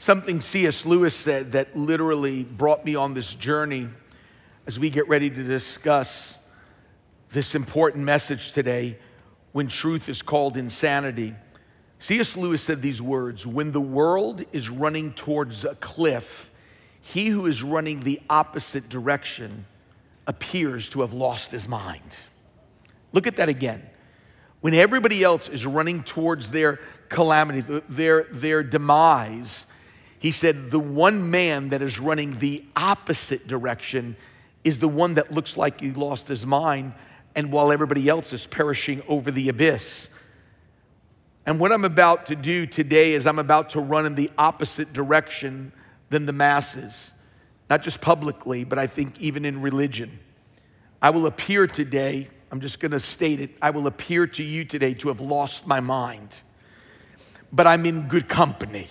Something C.S. Lewis said that literally brought me on this journey as we get ready to discuss this important message today when truth is called insanity. C.S. Lewis said these words When the world is running towards a cliff, he who is running the opposite direction appears to have lost his mind. Look at that again. When everybody else is running towards their calamity, their, their demise, he said, the one man that is running the opposite direction is the one that looks like he lost his mind, and while everybody else is perishing over the abyss. And what I'm about to do today is I'm about to run in the opposite direction than the masses, not just publicly, but I think even in religion. I will appear today, I'm just gonna state it, I will appear to you today to have lost my mind, but I'm in good company.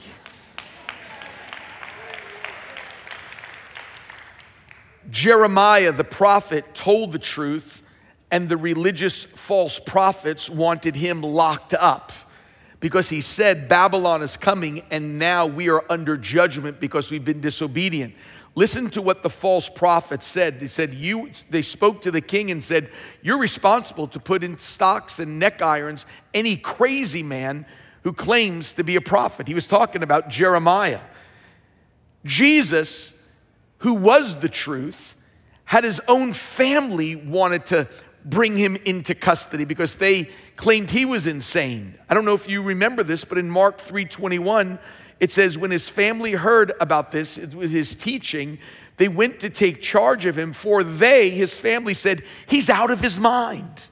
Jeremiah the prophet told the truth, and the religious false prophets wanted him locked up because he said, Babylon is coming, and now we are under judgment because we've been disobedient. Listen to what the false prophets said. They said, you, they spoke to the king and said, You're responsible to put in stocks and neck irons any crazy man who claims to be a prophet. He was talking about Jeremiah. Jesus who was the truth, had his own family wanted to bring him into custody because they claimed he was insane. I don't know if you remember this, but in Mark 3:21, it says when his family heard about this his teaching, they went to take charge of him for they, his family said, he's out of his mind.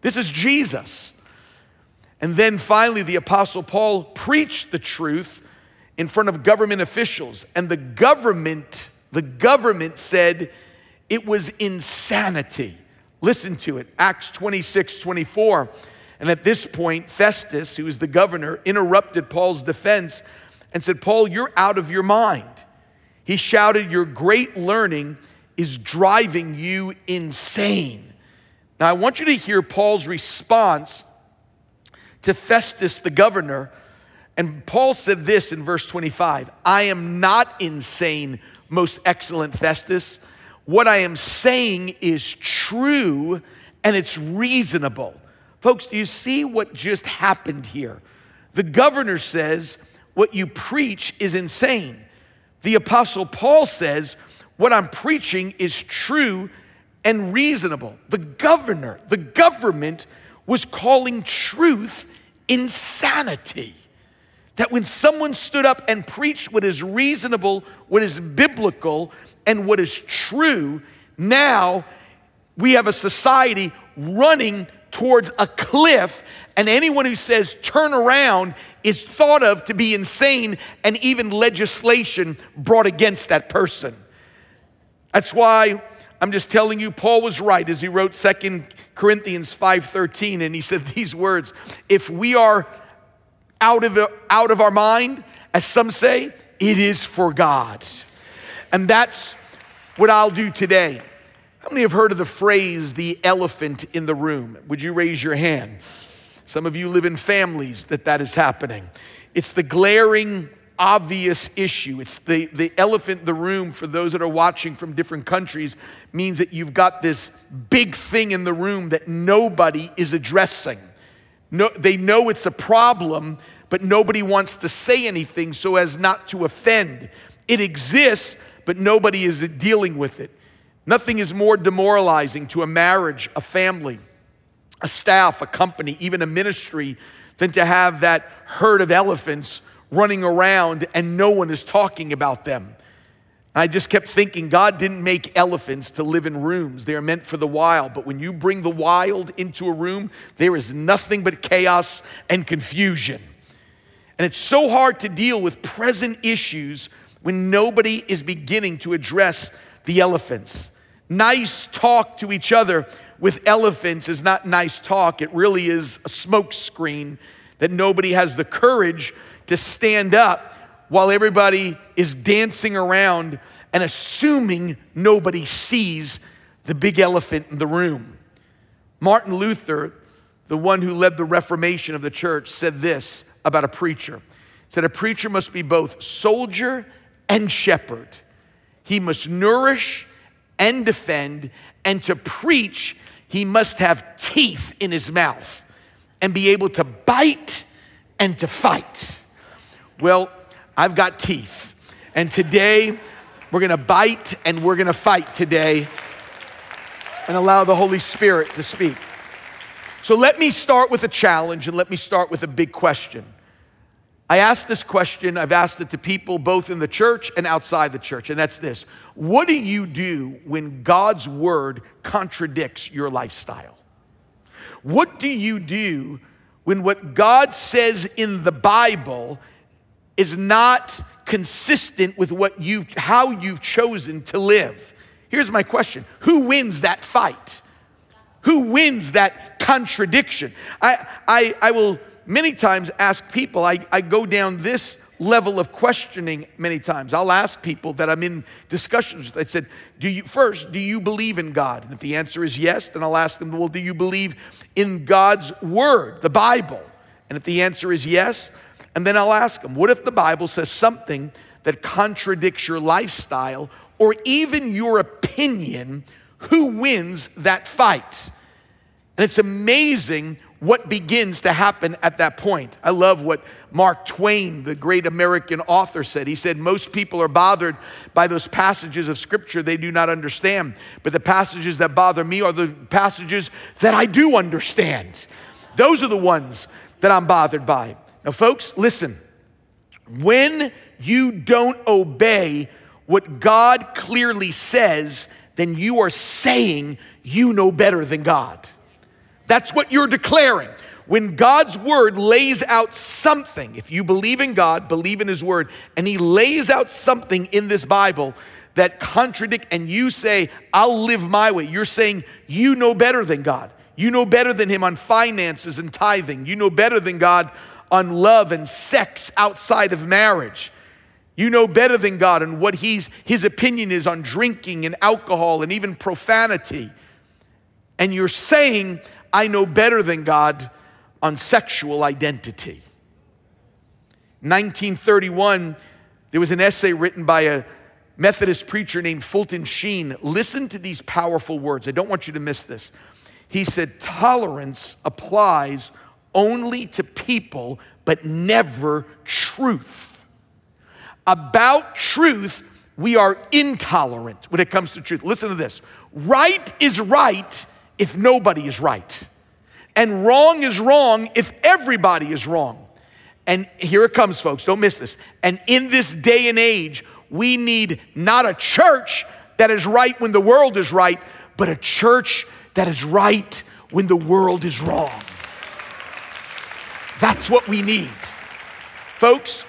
This is Jesus. And then finally the apostle Paul preached the truth in front of government officials and the government the government said it was insanity. Listen to it Acts 26 24. And at this point, Festus, who was the governor, interrupted Paul's defense and said, Paul, you're out of your mind. He shouted, Your great learning is driving you insane. Now, I want you to hear Paul's response to Festus, the governor. And Paul said this in verse 25 I am not insane most excellent Festus. What I am saying is true and it's reasonable. Folks, do you see what just happened here? The governor says, What you preach is insane. The apostle Paul says, What I'm preaching is true and reasonable. The governor, the government was calling truth insanity that when someone stood up and preached what is reasonable, what is biblical, and what is true, now we have a society running towards a cliff, and anyone who says turn around is thought of to be insane, and even legislation brought against that person. That's why I'm just telling you, Paul was right as he wrote Second Corinthians 5:13, and he said these words: if we are out of, out of our mind, as some say, it is for God. And that's what I'll do today. How many have heard of the phrase, the elephant in the room? Would you raise your hand? Some of you live in families that that is happening. It's the glaring, obvious issue. It's the, the elephant in the room for those that are watching from different countries, means that you've got this big thing in the room that nobody is addressing. No, they know it's a problem, but nobody wants to say anything so as not to offend. It exists, but nobody is dealing with it. Nothing is more demoralizing to a marriage, a family, a staff, a company, even a ministry than to have that herd of elephants running around and no one is talking about them. I just kept thinking God didn't make elephants to live in rooms. They are meant for the wild. But when you bring the wild into a room, there is nothing but chaos and confusion. And it's so hard to deal with present issues when nobody is beginning to address the elephants. Nice talk to each other with elephants is not nice talk, it really is a smokescreen that nobody has the courage to stand up while everybody is dancing around and assuming nobody sees the big elephant in the room. Martin Luther, the one who led the Reformation of the church, said this about a preacher. said a preacher must be both soldier and shepherd. He must nourish and defend, and to preach, he must have teeth in his mouth and be able to bite and to fight. Well, I've got teeth, and today we're gonna bite and we're gonna fight today and allow the Holy Spirit to speak. So let me start with a challenge and let me start with a big question. I asked this question, I've asked it to people both in the church and outside the church, and that's this What do you do when God's word contradicts your lifestyle? What do you do when what God says in the Bible is not consistent with what you've, how you've chosen to live? Here's my question Who wins that fight? Who wins that contradiction? I, I, I will many times ask people, I, I go down this level of questioning many times. I'll ask people that I'm in discussions with. I said, Do you first, do you believe in God? And if the answer is yes, then I'll ask them, Well, do you believe in God's word, the Bible? And if the answer is yes, and then I'll ask them, What if the Bible says something that contradicts your lifestyle or even your opinion? Who wins that fight? And it's amazing what begins to happen at that point. I love what Mark Twain, the great American author, said. He said, Most people are bothered by those passages of scripture they do not understand, but the passages that bother me are the passages that I do understand. Those are the ones that I'm bothered by. Now, folks, listen. When you don't obey what God clearly says, then you are saying you know better than God. That's what you're declaring. When God's word lays out something, if you believe in God, believe in his word, and he lays out something in this Bible that contradict and you say, I'll live my way, you're saying you know better than God. You know better than him on finances and tithing. You know better than God on love and sex outside of marriage. You know better than God and what he's, his opinion is on drinking and alcohol and even profanity. And you're saying, I know better than God on sexual identity. 1931, there was an essay written by a Methodist preacher named Fulton Sheen. Listen to these powerful words. I don't want you to miss this. He said, Tolerance applies only to people, but never truth. About truth, we are intolerant when it comes to truth. Listen to this right is right if nobody is right. And wrong is wrong if everybody is wrong. And here it comes, folks, don't miss this. And in this day and age, we need not a church that is right when the world is right, but a church that is right when the world is wrong. That's what we need. Folks,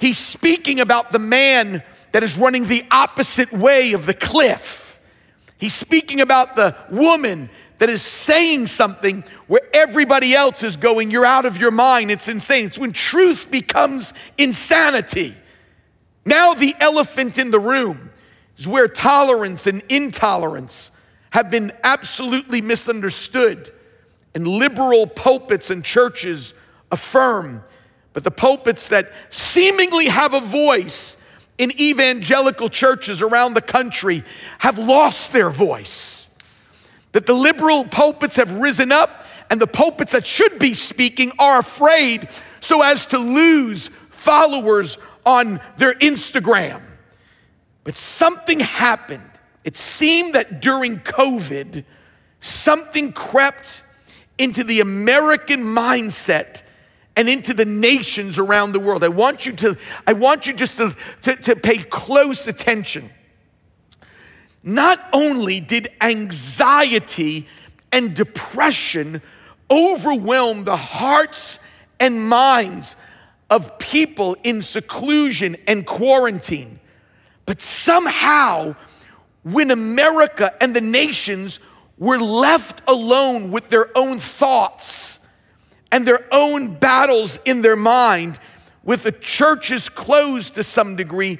he's speaking about the man that is running the opposite way of the cliff. He's speaking about the woman that is saying something where everybody else is going, You're out of your mind. It's insane. It's when truth becomes insanity. Now, the elephant in the room is where tolerance and intolerance have been absolutely misunderstood. And liberal pulpits and churches affirm, but the pulpits that seemingly have a voice in evangelical churches around the country have lost their voice that the liberal pulpits have risen up and the pulpits that should be speaking are afraid so as to lose followers on their Instagram. But something happened. It seemed that during COVID, something crept into the American mindset and into the nations around the world. I want you to, I want you just to, to, to pay close attention. Not only did anxiety and depression overwhelm the hearts and minds of people in seclusion and quarantine, but somehow, when America and the nations were left alone with their own thoughts and their own battles in their mind, with the churches closed to some degree,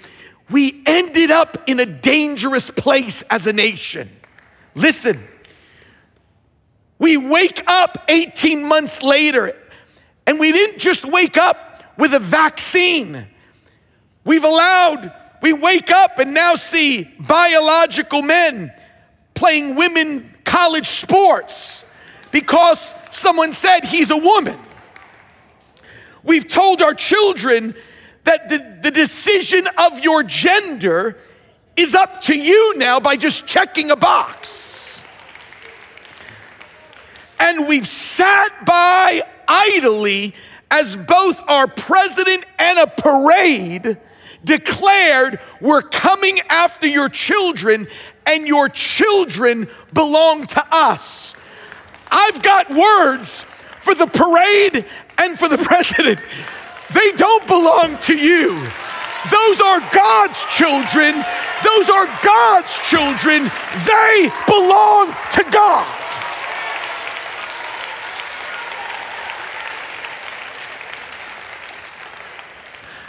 we ended up in a dangerous place as a nation. Listen, we wake up 18 months later, and we didn't just wake up, with a vaccine. We've allowed, we wake up and now see biological men playing women college sports because someone said he's a woman. We've told our children that the, the decision of your gender is up to you now by just checking a box. And we've sat by idly as both our president and a parade declared, We're coming after your children, and your children belong to us. I've got words for the parade and for the president. They don't belong to you. Those are God's children. Those are God's children. They belong to God.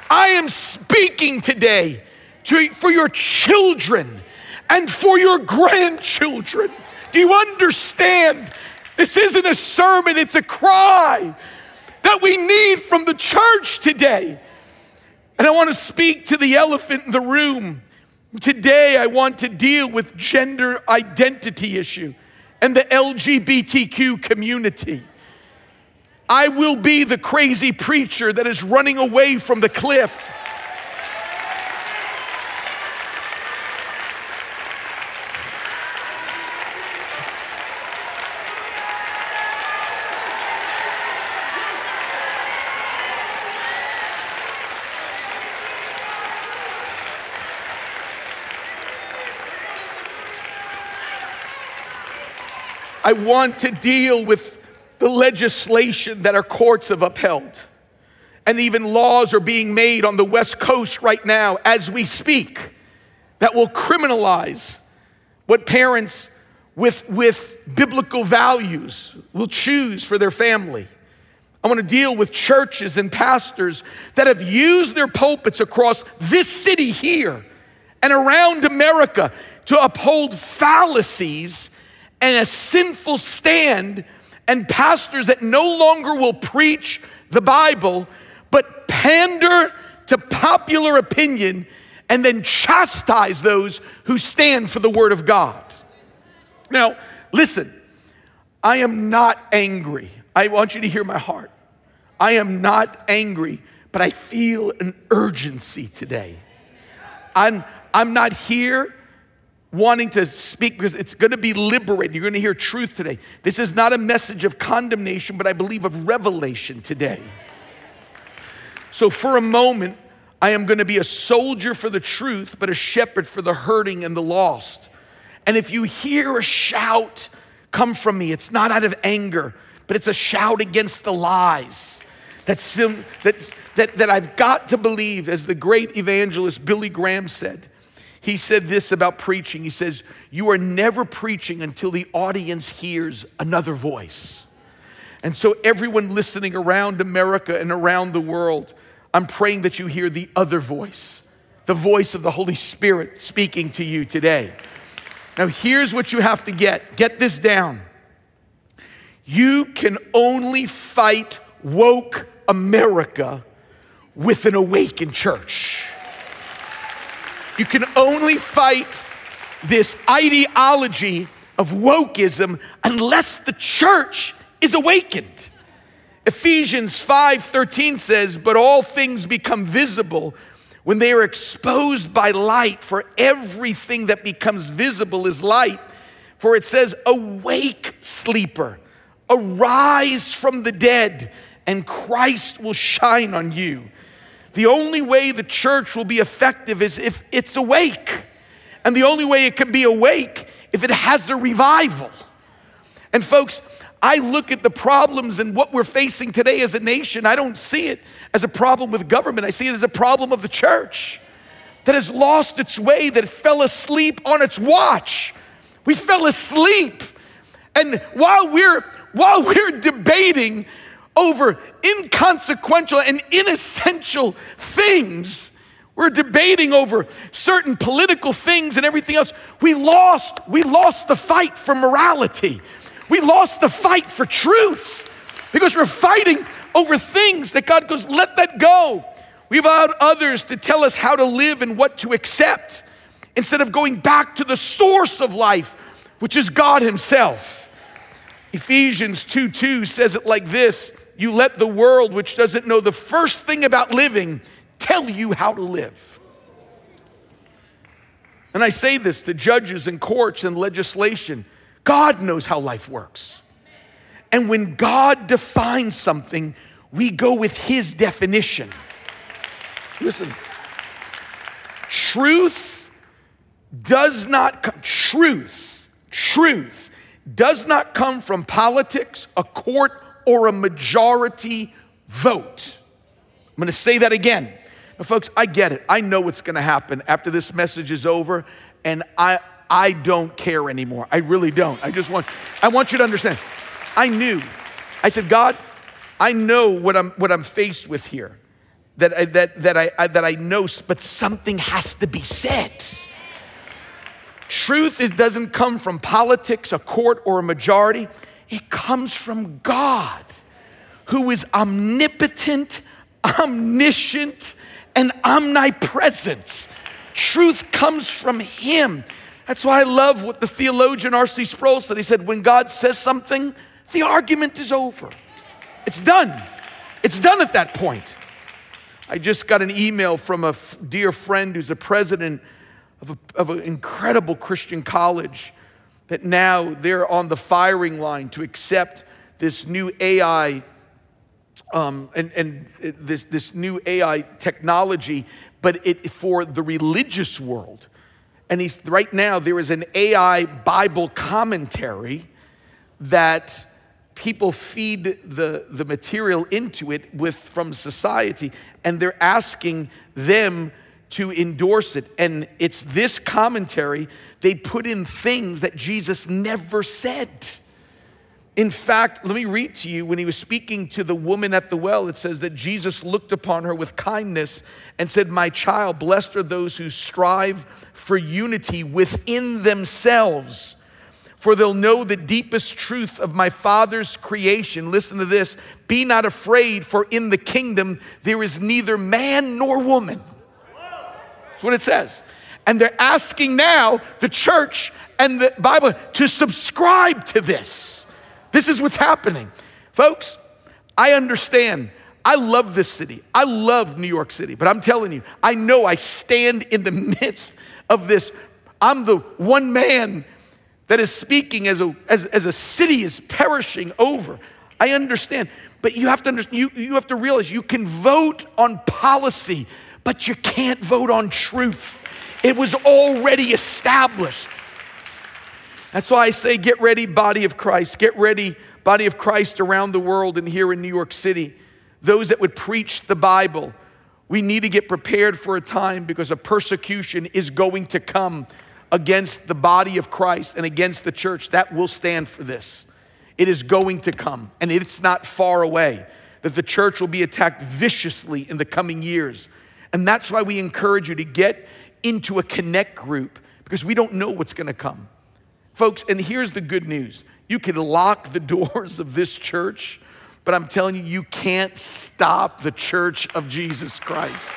I am speaking today to, for your children and for your grandchildren. Do you understand? This isn't a sermon, it's a cry that we need from the church today. And I want to speak to the elephant in the room. Today, I want to deal with gender identity issue and the LGBTQ community. I will be the crazy preacher that is running away from the cliff. I want to deal with the legislation that our courts have upheld. And even laws are being made on the West Coast right now as we speak that will criminalize what parents with, with biblical values will choose for their family. I want to deal with churches and pastors that have used their pulpits across this city here and around America to uphold fallacies and a sinful stand, and pastors that no longer will preach the Bible, but pander to popular opinion and then chastise those who stand for the Word of God. Now, listen, I am not angry. I want you to hear my heart. I am not angry, but I feel an urgency today. I'm, I'm not here wanting to speak because it's going to be liberating. You're going to hear truth today. This is not a message of condemnation, but I believe of revelation today. So, for a moment, I am going to be a soldier for the truth, but a shepherd for the hurting and the lost. And if you hear a shout come from me, it's not out of anger, but it's a shout against the lies that's, that, that, that I've got to believe, as the great evangelist Billy Graham said he said this about preaching. He says, You are never preaching until the audience hears another voice. And so, everyone listening around America and around the world, I'm praying that you hear the other voice, the voice of the Holy Spirit speaking to you today. Now, here's what you have to get get this down. You can only fight woke America with an awakened church. You can only fight this ideology of wokeism unless the church is awakened. Ephesians 5:13 says, "But all things become visible when they are exposed by light, for everything that becomes visible is light." For it says, "Awake, sleeper, arise from the dead, and Christ will shine on you." The only way the church will be effective is if it's awake. And the only way it can be awake if it has a revival. And folks, I look at the problems and what we're facing today as a nation, I don't see it as a problem with government. I see it as a problem of the church that has lost its way, that fell asleep on its watch. We fell asleep. And while we're while we're debating over inconsequential and inessential things. We're debating over certain political things and everything else. We lost, we lost the fight for morality. We lost the fight for truth because we're fighting over things that God goes, let that go. We've allowed others to tell us how to live and what to accept instead of going back to the source of life, which is God Himself. Ephesians 2 2 says it like this You let the world, which doesn't know the first thing about living, tell you how to live. And I say this to judges and courts and legislation God knows how life works. And when God defines something, we go with His definition. Listen, truth does not come, truth, truth does not come from politics, a court, or a majority vote. I'm gonna say that again. Now, folks, I get it. I know what's gonna happen after this message is over, and I, I don't care anymore. I really don't. I just want, I want you to understand. I knew. I said, God, I know what I'm, what I'm faced with here. That, I, that, that, I, I, that I know, but something has to be said. Truth it doesn't come from politics, a court, or a majority. It comes from God, who is omnipotent, omniscient, and omnipresent. Truth comes from Him. That's why I love what the theologian R.C. Sproul said. He said, When God says something, the argument is over. It's done. It's done at that point. I just got an email from a f- dear friend who's the president of, a, of an incredible Christian college that now they're on the firing line to accept this new AI um, and, and this, this new AI technology, but it for the religious world. And he's right now there is an AI Bible commentary that people feed the, the material into it with from society and they're asking them to endorse it and it's this commentary they put in things that jesus never said in fact let me read to you when he was speaking to the woman at the well it says that jesus looked upon her with kindness and said my child blessed are those who strive for unity within themselves for they'll know the deepest truth of my Father's creation. Listen to this Be not afraid, for in the kingdom there is neither man nor woman. That's what it says. And they're asking now the church and the Bible to subscribe to this. This is what's happening. Folks, I understand. I love this city. I love New York City, but I'm telling you, I know I stand in the midst of this. I'm the one man that is speaking as a, as, as a city is perishing over. I understand. But you have to understand, you, you have to realize you can vote on policy, but you can't vote on truth. It was already established. That's why I say, get ready, body of Christ. Get ready, body of Christ around the world and here in New York City. Those that would preach the Bible. We need to get prepared for a time because a persecution is going to come against the body of Christ and against the church, that will stand for this. It is going to come, and it's not far away that the church will be attacked viciously in the coming years. And that's why we encourage you to get into a connect group because we don't know what's going to come. Folks, and here's the good news you can lock the doors of this church, but I'm telling you, you can't stop the church of Jesus Christ.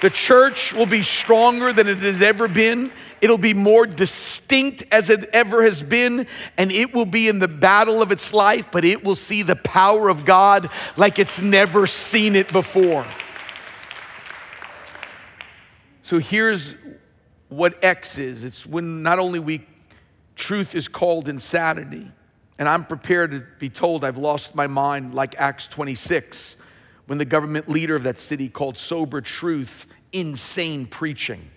The church will be stronger than it has ever been. It'll be more distinct as it ever has been, and it will be in the battle of its life, but it will see the power of God like it's never seen it before. So here's what X is it's when not only we truth is called insanity, and I'm prepared to be told I've lost my mind like Acts 26 when the government leader of that city called sober truth insane preaching.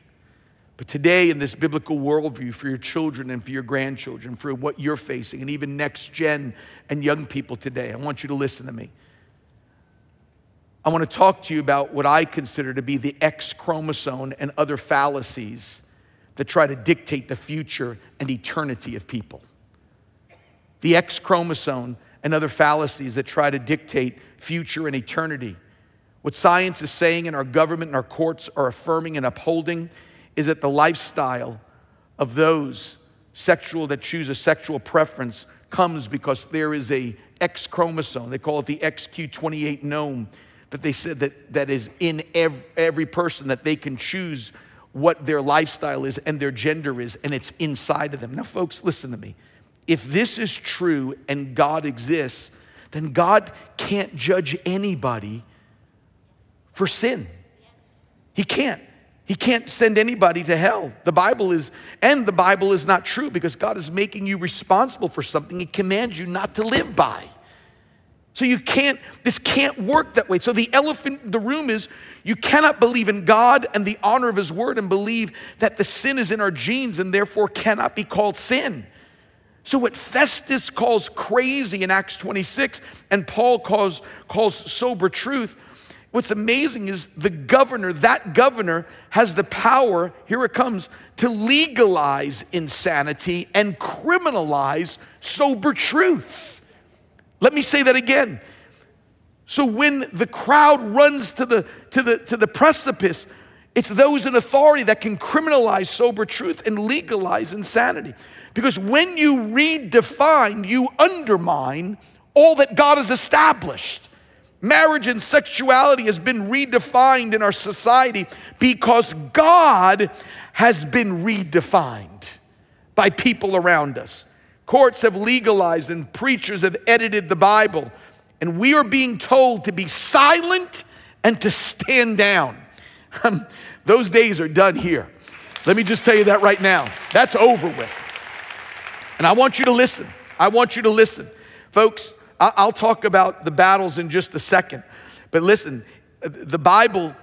But today, in this biblical worldview for your children and for your grandchildren, for what you're facing, and even next gen and young people today, I want you to listen to me. I want to talk to you about what I consider to be the X chromosome and other fallacies that try to dictate the future and eternity of people. The X chromosome and other fallacies that try to dictate future and eternity. What science is saying and our government and our courts are affirming and upholding is that the lifestyle of those sexual that choose a sexual preference comes because there is a X chromosome. They call it the XQ28 that they said that, that is in every, every person that they can choose what their lifestyle is and their gender is, and it's inside of them. Now, folks, listen to me. If this is true and God exists, then God can't judge anybody for sin. He can't. He can't send anybody to hell. The Bible is, and the Bible is not true because God is making you responsible for something He commands you not to live by. So you can't, this can't work that way. So the elephant in the room is you cannot believe in God and the honor of His word and believe that the sin is in our genes and therefore cannot be called sin. So, what Festus calls crazy in Acts 26 and Paul calls, calls sober truth, what's amazing is the governor, that governor, has the power, here it comes, to legalize insanity and criminalize sober truth. Let me say that again. So, when the crowd runs to the, to the, to the precipice, it's those in authority that can criminalize sober truth and legalize insanity. Because when you redefine, you undermine all that God has established. Marriage and sexuality has been redefined in our society because God has been redefined by people around us. Courts have legalized and preachers have edited the Bible, and we are being told to be silent and to stand down. Those days are done here. Let me just tell you that right now. That's over with. And I want you to listen. I want you to listen. Folks, I'll talk about the battles in just a second. But listen, the Bible,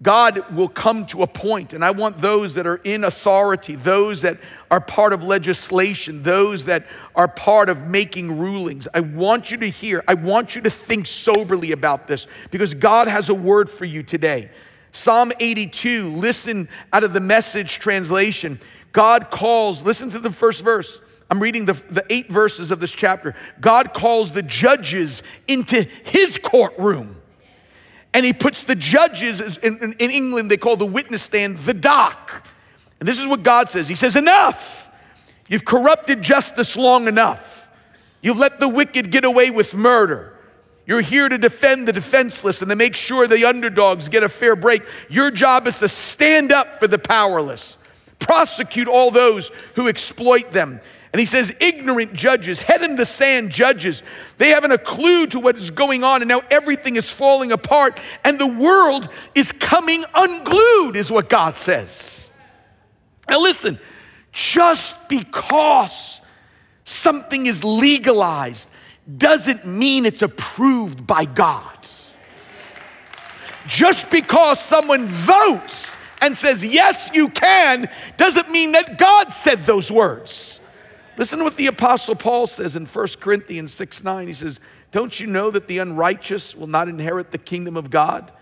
God will come to a point, and I want those that are in authority, those that are part of legislation, those that are part of making rulings. I want you to hear, I want you to think soberly about this because God has a word for you today. Psalm 82, listen out of the message translation. God calls, listen to the first verse. I'm reading the, the eight verses of this chapter. God calls the judges into his courtroom. And he puts the judges, in, in, in England, they call the witness stand the dock. And this is what God says He says, Enough! You've corrupted justice long enough. You've let the wicked get away with murder. You're here to defend the defenseless and to make sure the underdogs get a fair break. Your job is to stand up for the powerless, prosecute all those who exploit them, and he says, ignorant judges, head in the sand judges. They haven't a clue to what is going on, and now everything is falling apart, and the world is coming unglued, is what God says. Now, listen, just because something is legalized doesn't mean it's approved by God. Just because someone votes and says, yes, you can, doesn't mean that God said those words. Listen to what the Apostle Paul says in 1 Corinthians 6 9. He says, Don't you know that the unrighteous will not inherit the kingdom of God?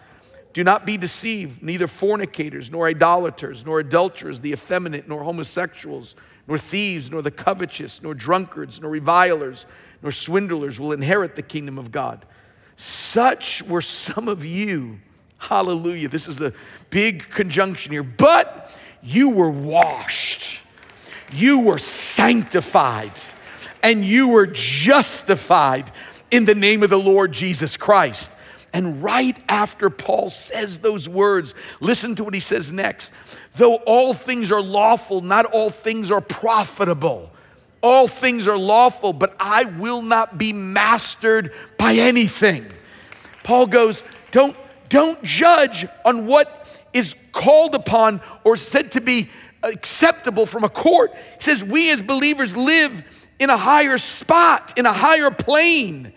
Do not be deceived, neither fornicators, nor idolaters, nor adulterers, the effeminate, nor homosexuals, nor thieves, nor the covetous, nor drunkards, nor revilers, nor swindlers will inherit the kingdom of God. Such were some of you. Hallelujah. This is the big conjunction here. But you were washed you were sanctified and you were justified in the name of the Lord Jesus Christ. And right after Paul says those words, listen to what he says next. Though all things are lawful, not all things are profitable. All things are lawful, but I will not be mastered by anything. Paul goes, don't, don't judge on what is called upon or said to be acceptable from a court. He says, We as believers live in a higher spot, in a higher plane.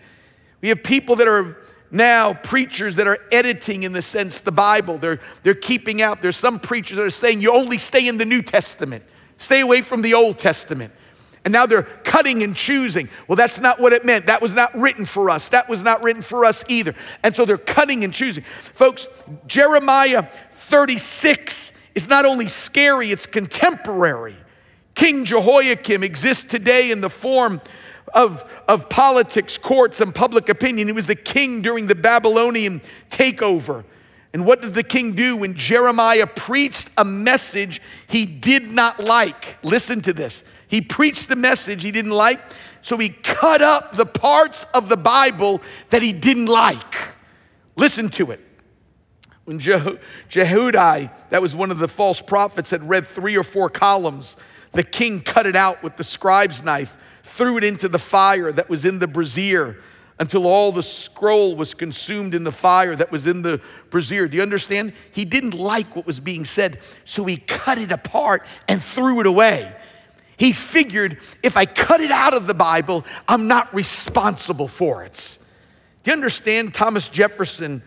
We have people that are now preachers that are editing in the sense the Bible. They're, they're keeping out. There's some preachers that are saying you only stay in the New Testament, stay away from the Old Testament. And now they're cutting and choosing. Well, that's not what it meant. That was not written for us. That was not written for us either. And so they're cutting and choosing. Folks, Jeremiah 36 is not only scary, it's contemporary. King Jehoiakim exists today in the form of, of politics, courts, and public opinion. He was the king during the Babylonian takeover. And what did the king do when Jeremiah preached a message he did not like? Listen to this. He preached the message he didn't like. So he cut up the parts of the Bible that he didn't like. Listen to it. When Jehudi, that was one of the false prophets, had read three or four columns, the king cut it out with the scribe's knife, threw it into the fire that was in the brazier until all the scroll was consumed in the fire that was in the brazier. Do you understand? He didn't like what was being said, so he cut it apart and threw it away. He figured if I cut it out of the Bible, I'm not responsible for it. Do you understand? Thomas Jefferson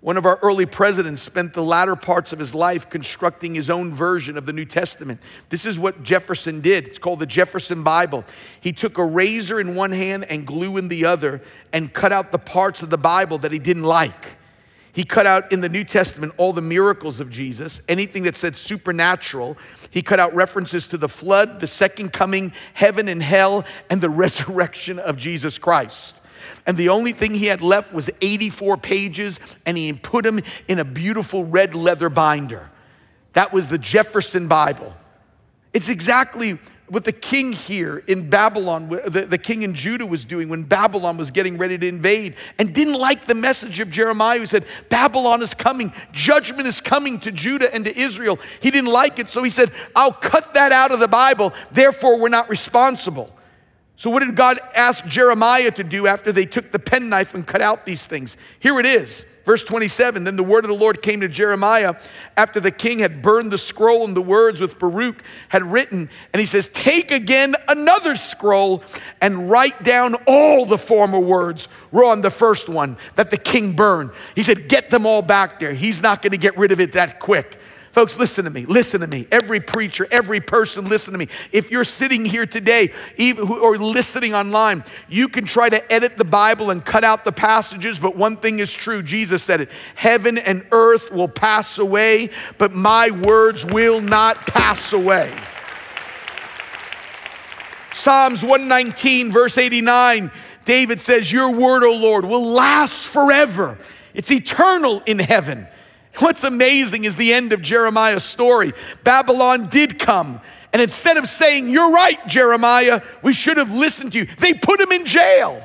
one of our early presidents spent the latter parts of his life constructing his own version of the New Testament. This is what Jefferson did. It's called the Jefferson Bible. He took a razor in one hand and glue in the other and cut out the parts of the Bible that he didn't like. He cut out in the New Testament all the miracles of Jesus, anything that said supernatural. He cut out references to the flood, the second coming, heaven and hell, and the resurrection of Jesus Christ and the only thing he had left was 84 pages, and he put them in a beautiful red leather binder. That was the Jefferson Bible. It's exactly what the king here in Babylon, the, the king in Judah was doing when Babylon was getting ready to invade and didn't like the message of Jeremiah who said, Babylon is coming, judgment is coming to Judah and to Israel. He didn't like it, so he said, I'll cut that out of the Bible, therefore we're not responsible. So, what did God ask Jeremiah to do after they took the penknife and cut out these things? Here it is, verse 27. Then the word of the Lord came to Jeremiah after the king had burned the scroll and the words with Baruch had written. And he says, Take again another scroll and write down all the former words were on the first one that the king burned. He said, Get them all back there. He's not going to get rid of it that quick. Folks, listen to me. Listen to me. Every preacher, every person, listen to me. If you're sitting here today, even or listening online, you can try to edit the Bible and cut out the passages, but one thing is true. Jesus said it Heaven and earth will pass away, but my words will not pass away. Psalms 119, verse 89, David says, Your word, O Lord, will last forever. It's eternal in heaven. What's amazing is the end of Jeremiah's story. Babylon did come. And instead of saying, You're right, Jeremiah, we should have listened to you, they put him in jail.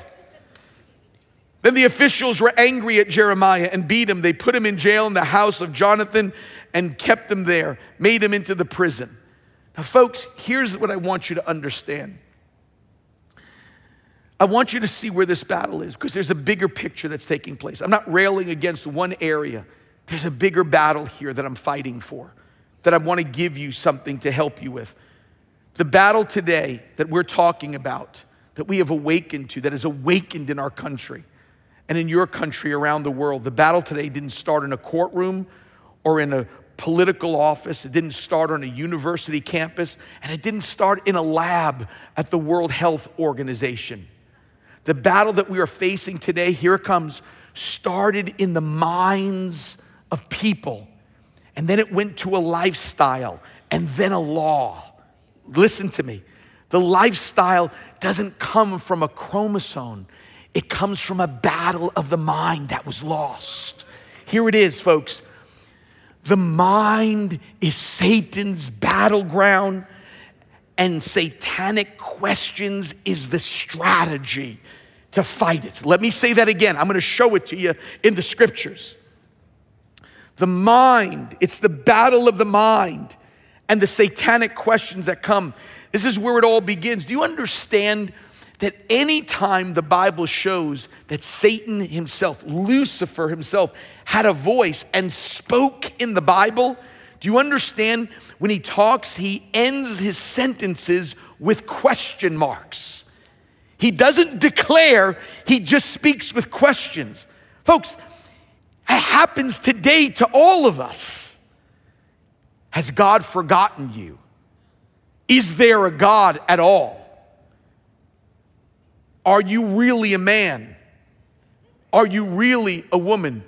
Then the officials were angry at Jeremiah and beat him. They put him in jail in the house of Jonathan and kept him there, made him into the prison. Now, folks, here's what I want you to understand. I want you to see where this battle is because there's a bigger picture that's taking place. I'm not railing against one area. There's a bigger battle here that I'm fighting for, that I want to give you something to help you with. The battle today that we're talking about, that we have awakened to, that is awakened in our country and in your country around the world, the battle today didn't start in a courtroom or in a political office. It didn't start on a university campus, and it didn't start in a lab at the World Health Organization. The battle that we are facing today, here it comes, started in the minds of people. And then it went to a lifestyle and then a law. Listen to me. The lifestyle doesn't come from a chromosome, it comes from a battle of the mind that was lost. Here it is, folks. The mind is Satan's battleground, and satanic questions is the strategy to fight it. Let me say that again. I'm going to show it to you in the scriptures. The mind, it's the battle of the mind and the satanic questions that come. This is where it all begins. Do you understand that anytime the Bible shows that Satan himself, Lucifer himself, had a voice and spoke in the Bible, do you understand when he talks, he ends his sentences with question marks? He doesn't declare, he just speaks with questions. Folks, happens today to all of us. Has God forgotten you? Is there a God at all? Are you really a man? Are you really a woman?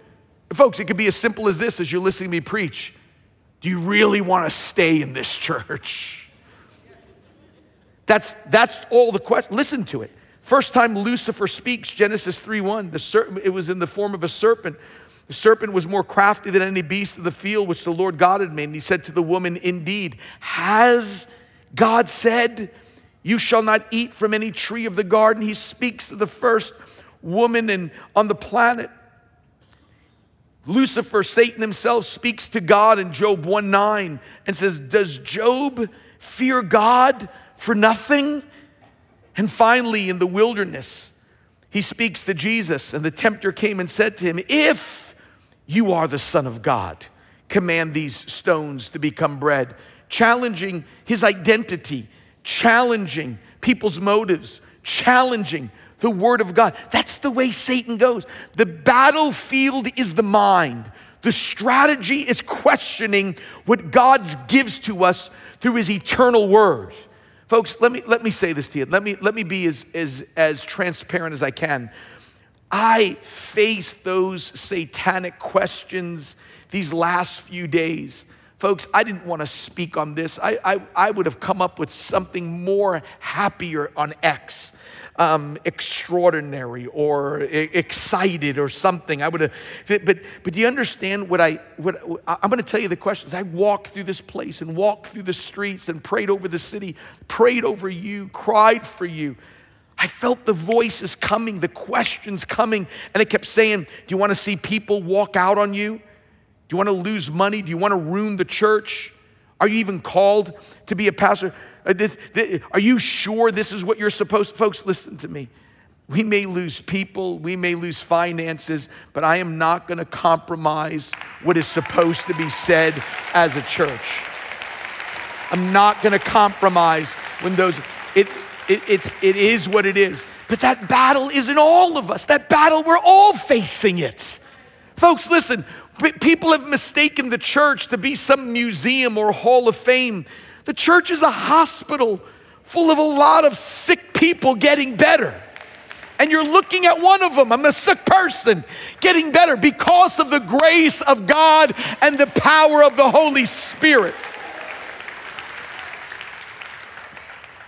Folks, it could be as simple as this as you're listening to me preach. Do you really want to stay in this church? That's, that's all the question. Listen to it. First time Lucifer speaks, Genesis 3 1, the it was in the form of a serpent. The serpent was more crafty than any beast of the field which the Lord God had made. And he said to the woman, Indeed, has God said, You shall not eat from any tree of the garden. He speaks to the first woman in, on the planet. Lucifer, Satan himself, speaks to God in Job 1 9 and says, Does Job fear God for nothing? And finally, in the wilderness, he speaks to Jesus, and the tempter came and said to him, If you are the Son of God, command these stones to become bread, challenging his identity, challenging people's motives, challenging the Word of God. That's the way Satan goes. The battlefield is the mind. The strategy is questioning what God gives to us through His eternal Word. Folks, let me, let me say this to you. Let me, let me be as, as, as transparent as I can. I faced those satanic questions these last few days. Folks, I didn't want to speak on this. I, I, I would have come up with something more happier on X um, extraordinary or excited or something. I would have, but, but do you understand what I, what, I'm going to tell you the questions. I walked through this place and walked through the streets and prayed over the city, prayed over you, cried for you. I felt the voices coming, the questions coming, and it kept saying, Do you want to see people walk out on you? Do you want to lose money? Do you want to ruin the church? Are you even called to be a pastor? Uh, are you sure this is what you're supposed to? Folks, listen to me. We may lose people, we may lose finances, but I am not going to compromise what is supposed to be said as a church. I'm not going to compromise when those, it, it, it's, it is what it is. But that battle is in all of us. That battle, we're all facing it. Folks, listen, people have mistaken the church to be some museum or hall of fame. The church is a hospital full of a lot of sick people getting better. And you're looking at one of them, I'm a sick person, getting better because of the grace of God and the power of the Holy Spirit.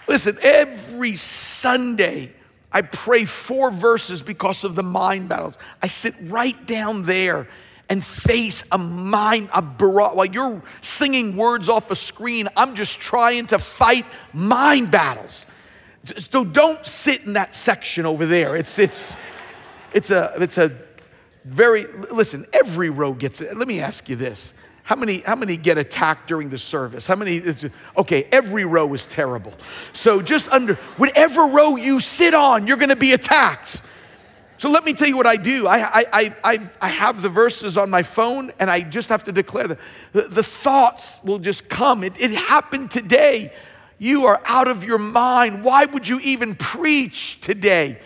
Listen, every Sunday, I pray four verses because of the mind battles. I sit right down there and face a mind, a barrage. While you're singing words off a screen, I'm just trying to fight mind battles. So don't sit in that section over there. It's, it's, it's, a, it's a very, listen, every row gets it. Let me ask you this. How many, how many get attacked during the service? How many? Okay, every row is terrible. So just under whatever row you sit on, you're going to be attacked. So let me tell you what I do. I, I, I, I have the verses on my phone and I just have to declare the, the, the thoughts will just come. It, it happened today. You are out of your mind. Why would you even preach today?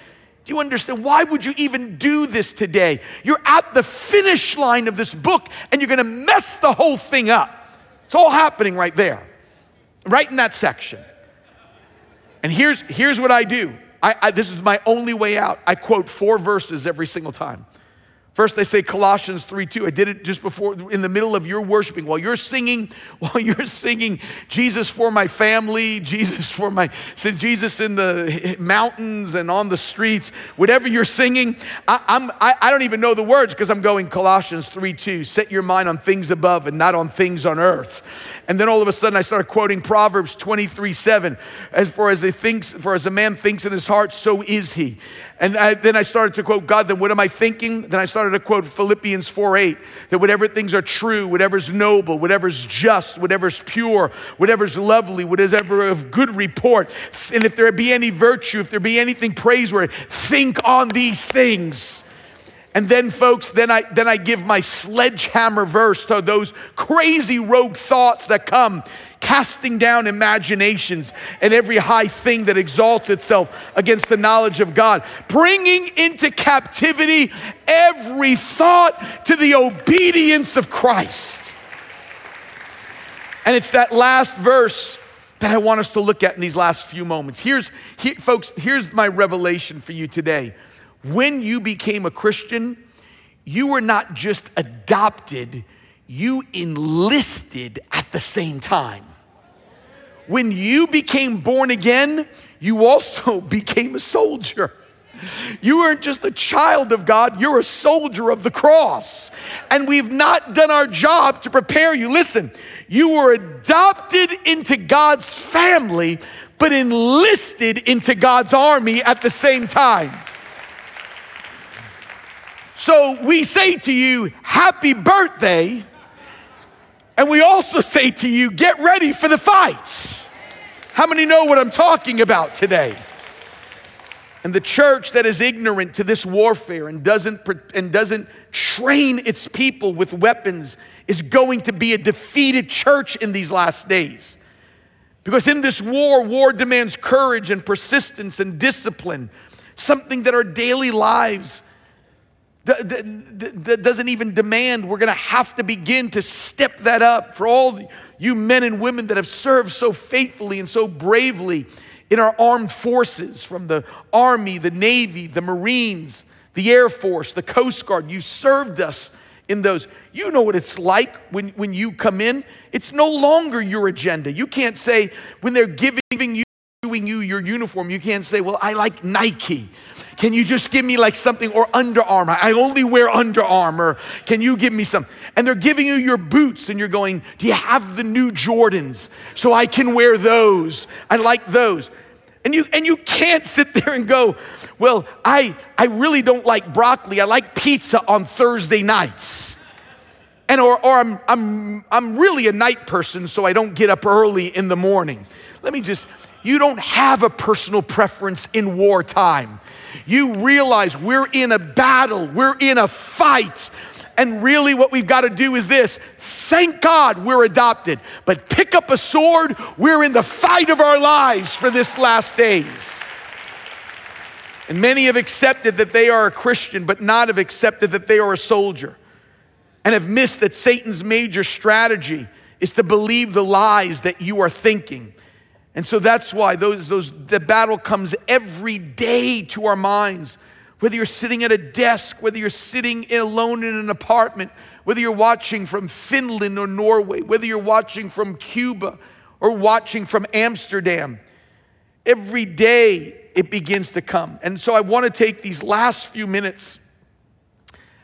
You understand? Why would you even do this today? You're at the finish line of this book and you're going to mess the whole thing up. It's all happening right there, right in that section. And here's, here's what I do I, I, this is my only way out. I quote four verses every single time. First, they say Colossians 3 2. I did it just before, in the middle of your worshiping. While you're singing, while you're singing Jesus for my family, Jesus for my, Jesus in the mountains and on the streets, whatever you're singing, I, I'm, I, I don't even know the words because I'm going Colossians 3 2. Set your mind on things above and not on things on earth. And then all of a sudden I started quoting Proverbs 23 7. As for as he thinks, for as a man thinks in his heart, so is he. And I, then I started to quote God, then what am I thinking? Then I started to quote Philippians 4 8, that whatever things are true, whatever's noble, whatever's just, whatever's pure, whatever's lovely, whatever of good report, and if there be any virtue, if there be anything praiseworthy, think on these things. And then, folks, then I, then I give my sledgehammer verse to those crazy rogue thoughts that come, casting down imaginations and every high thing that exalts itself against the knowledge of God, bringing into captivity every thought to the obedience of Christ. And it's that last verse that I want us to look at in these last few moments. Here's, here, folks, here's my revelation for you today when you became a Christian, you were not just adopted, you enlisted at the same time. When you became born again, you also became a soldier. You weren't just a child of God, you're a soldier of the cross. And we've not done our job to prepare you. Listen, you were adopted into God's family, but enlisted into God's army at the same time. So we say to you, Happy birthday. And we also say to you, Get ready for the fights. How many know what I'm talking about today? And the church that is ignorant to this warfare and doesn't, and doesn't train its people with weapons is going to be a defeated church in these last days. Because in this war, war demands courage and persistence and discipline, something that our daily lives that doesn't even demand. We're going to have to begin to step that up for all you men and women that have served so faithfully and so bravely in our armed forces from the Army, the Navy, the Marines, the Air Force, the Coast Guard. You served us in those. You know what it's like when, when you come in. It's no longer your agenda. You can't say, when they're giving you, you your uniform, you can't say, well, I like Nike. Can you just give me like something or Under Armour? I only wear Under Armour. Can you give me some? And they're giving you your boots and you're going, Do you have the new Jordans so I can wear those? I like those. And you and you can't sit there and go, "Well, I I really don't like broccoli. I like pizza on Thursday nights." And or or I'm I'm I'm really a night person so I don't get up early in the morning. Let me just you don't have a personal preference in wartime you realize we're in a battle, we're in a fight. And really, what we've got to do is this thank God we're adopted, but pick up a sword. We're in the fight of our lives for this last days. And many have accepted that they are a Christian, but not have accepted that they are a soldier, and have missed that Satan's major strategy is to believe the lies that you are thinking. And so that's why those, those, the battle comes every day to our minds. Whether you're sitting at a desk, whether you're sitting alone in an apartment, whether you're watching from Finland or Norway, whether you're watching from Cuba or watching from Amsterdam, every day it begins to come. And so I want to take these last few minutes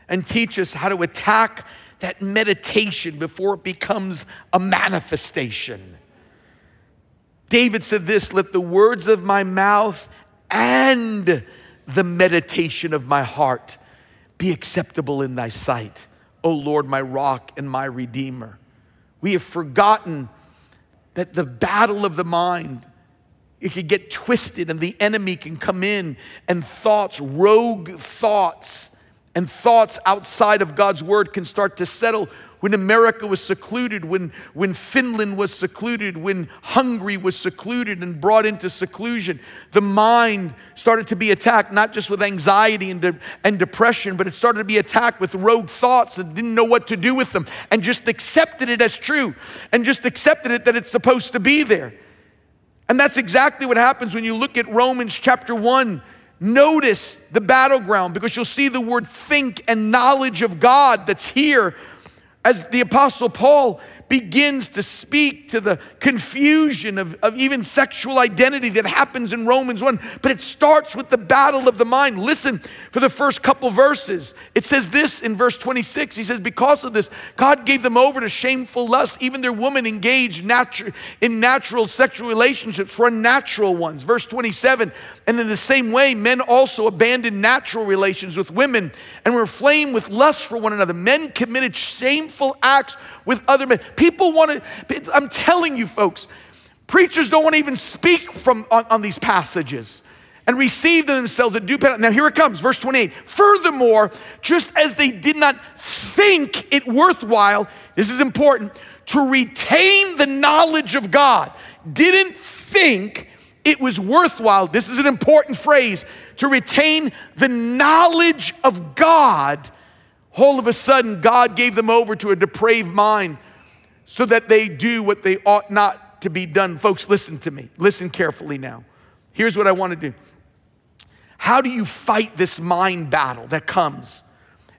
and teach us how to attack that meditation before it becomes a manifestation. David said this let the words of my mouth and the meditation of my heart be acceptable in thy sight, O Lord, my rock and my redeemer. We have forgotten that the battle of the mind it can get twisted and the enemy can come in and thoughts rogue thoughts and thoughts outside of God's word can start to settle when America was secluded, when, when Finland was secluded, when Hungary was secluded and brought into seclusion, the mind started to be attacked not just with anxiety and, de- and depression, but it started to be attacked with rogue thoughts that didn't know what to do with them and just accepted it as true and just accepted it that it's supposed to be there. And that's exactly what happens when you look at Romans chapter 1. Notice the battleground because you'll see the word think and knowledge of God that's here as the Apostle Paul begins to speak to the confusion of, of even sexual identity that happens in Romans 1. But it starts with the battle of the mind. Listen for the first couple verses. It says this in verse 26. He says, Because of this, God gave them over to shameful lust. Even their women engaged natu- in natural sexual relationships for unnatural ones. Verse 27. And in the same way, men also abandoned natural relations with women and were aflame with lust for one another. Men committed shameful acts with other men. People want to, I'm telling you, folks, preachers don't want to even speak from on, on these passages and receive themselves a due penalty. Now, here it comes, verse 28. Furthermore, just as they did not think it worthwhile, this is important, to retain the knowledge of God, didn't think it was worthwhile. This is an important phrase to retain the knowledge of God all of a sudden, God gave them over to a depraved mind so that they do what they ought not to be done. Folks, listen to me. Listen carefully now. Here's what I want to do. How do you fight this mind battle that comes?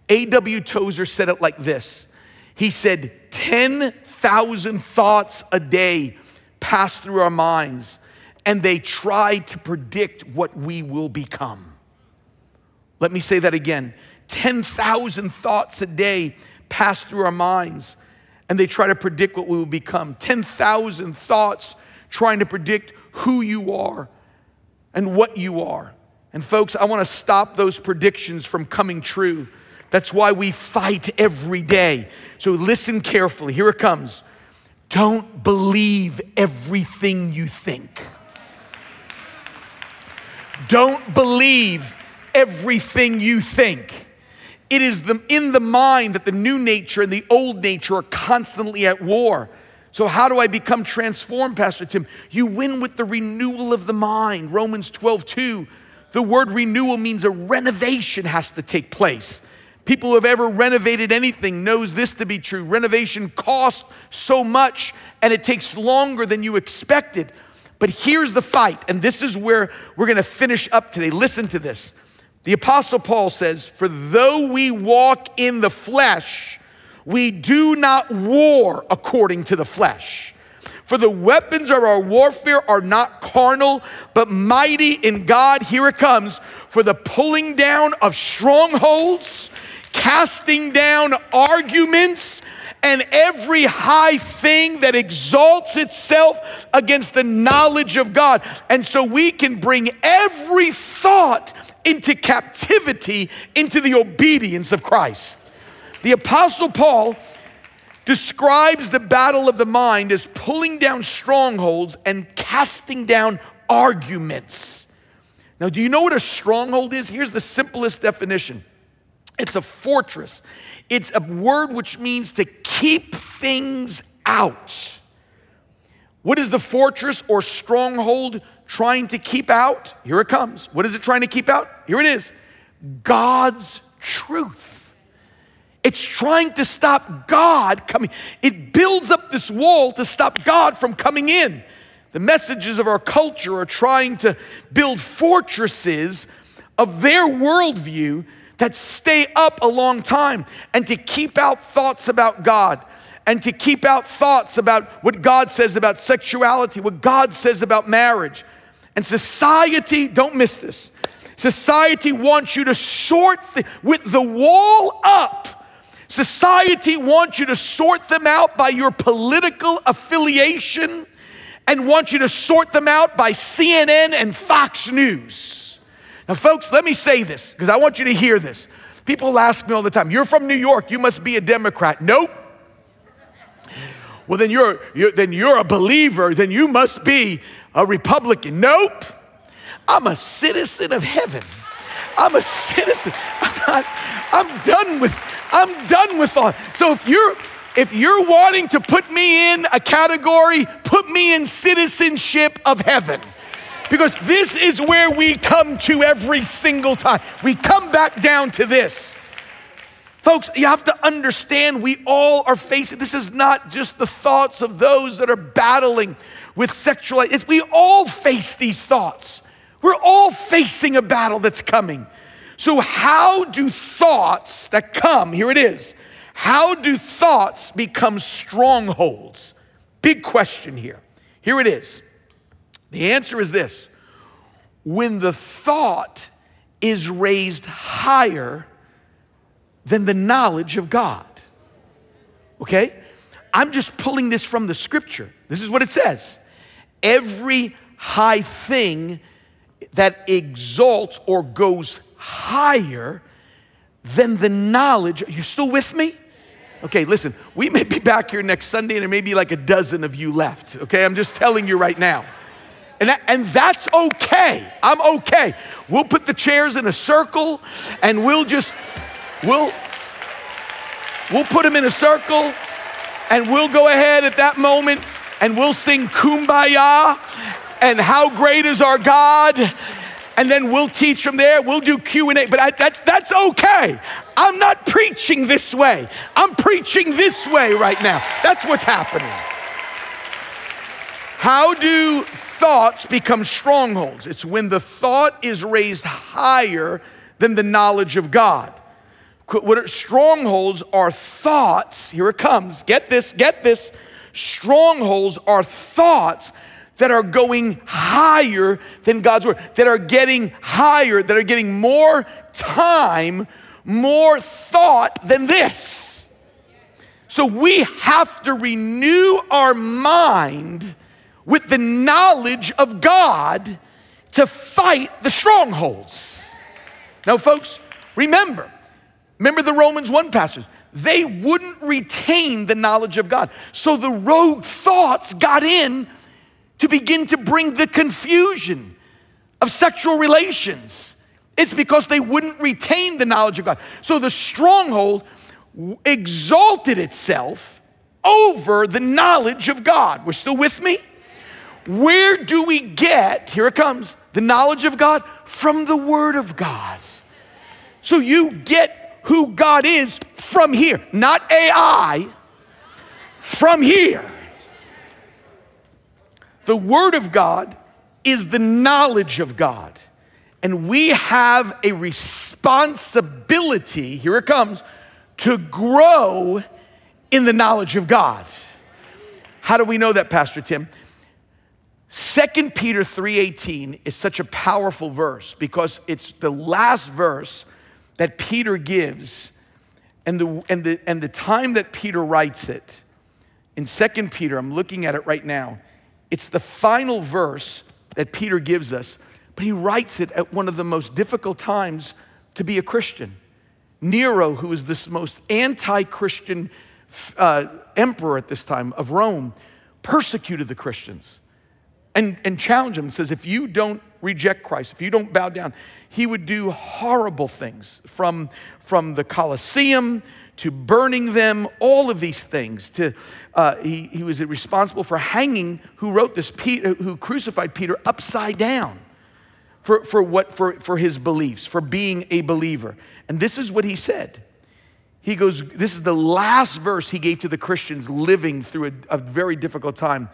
A.W. Tozer said it like this He said, 10,000 thoughts a day pass through our minds, and they try to predict what we will become. Let me say that again. 10,000 thoughts a day pass through our minds and they try to predict what we will become. 10,000 thoughts trying to predict who you are and what you are. And folks, I want to stop those predictions from coming true. That's why we fight every day. So listen carefully. Here it comes. Don't believe everything you think. Don't believe everything you think. It is the, in the mind that the new nature and the old nature are constantly at war. So, how do I become transformed, Pastor Tim? You win with the renewal of the mind. Romans 12, 2. The word renewal means a renovation has to take place. People who have ever renovated anything knows this to be true. Renovation costs so much and it takes longer than you expected. But here's the fight, and this is where we're going to finish up today. Listen to this. The apostle Paul says, "For though we walk in the flesh, we do not war according to the flesh." For the weapons of our warfare are not carnal, but mighty in God. Here it comes for the pulling down of strongholds, casting down arguments, and every high thing that exalts itself against the knowledge of God. And so we can bring every thought into captivity, into the obedience of Christ. The Apostle Paul describes the battle of the mind as pulling down strongholds and casting down arguments. Now, do you know what a stronghold is? Here's the simplest definition it's a fortress, it's a word which means to keep things out. What is the fortress or stronghold trying to keep out? Here it comes. What is it trying to keep out? Here it is God's truth. It's trying to stop God coming. It builds up this wall to stop God from coming in. The messages of our culture are trying to build fortresses of their worldview that stay up a long time and to keep out thoughts about God and to keep out thoughts about what God says about sexuality, what God says about marriage. And society, don't miss this. Society wants you to sort the, with the wall up Society wants you to sort them out by your political affiliation and wants you to sort them out by CNN and Fox News. Now, folks, let me say this because I want you to hear this. People ask me all the time, You're from New York, you must be a Democrat. Nope. Well, then you're, you're, then you're a believer, then you must be a Republican. Nope. I'm a citizen of heaven. I'm a citizen. I'm not, I'm done with I'm done with all. So if you're if you're wanting to put me in a category, put me in citizenship of heaven. Because this is where we come to every single time. We come back down to this. Folks, you have to understand we all are facing this is not just the thoughts of those that are battling with sexual it's, we all face these thoughts. We're all facing a battle that's coming. So, how do thoughts that come, here it is, how do thoughts become strongholds? Big question here. Here it is. The answer is this when the thought is raised higher than the knowledge of God. Okay? I'm just pulling this from the scripture. This is what it says. Every high thing that exalts or goes higher than the knowledge. Are you still with me? Okay, listen, we may be back here next Sunday and there may be like a dozen of you left. Okay, I'm just telling you right now. And, that, and that's okay. I'm okay. We'll put the chairs in a circle and we'll just, we'll, we'll put them in a circle and we'll go ahead at that moment and we'll sing kumbaya and how great is our God and then we'll teach from there. We'll do Q&A, but I, that, that's okay. I'm not preaching this way. I'm preaching this way right now. That's what's happening. How do thoughts become strongholds? It's when the thought is raised higher than the knowledge of God. What are, strongholds are thoughts. Here it comes. Get this, get this. Strongholds are thoughts that are going higher than God's word, that are getting higher, that are getting more time, more thought than this. So we have to renew our mind with the knowledge of God to fight the strongholds. Now, folks, remember, remember the Romans 1 passage. They wouldn't retain the knowledge of God. So the rogue thoughts got in to begin to bring the confusion of sexual relations. It's because they wouldn't retain the knowledge of God. So the stronghold exalted itself over the knowledge of God. We're still with me? Where do we get, here it comes, the knowledge of God? From the Word of God. So you get who God is from here, not AI, from here. The Word of God is the knowledge of God. And we have a responsibility, here it comes, to grow in the knowledge of God. How do we know that, Pastor Tim? 2 Peter 3:18 is such a powerful verse because it's the last verse that Peter gives and the, and the, and the time that Peter writes it. In 2 Peter, I'm looking at it right now. It's the final verse that Peter gives us, but he writes it at one of the most difficult times to be a Christian. Nero, who is this most anti Christian uh, emperor at this time of Rome, persecuted the Christians and, and them and says, if you don't reject Christ, if you don't bow down, he would do horrible things from, from the Colosseum to burning them, all of these things. To, uh, he, he was responsible for hanging who wrote this, Peter, who crucified Peter upside down for, for, what, for, for his beliefs, for being a believer. And this is what he said. He goes, This is the last verse he gave to the Christians living through a, a very difficult time.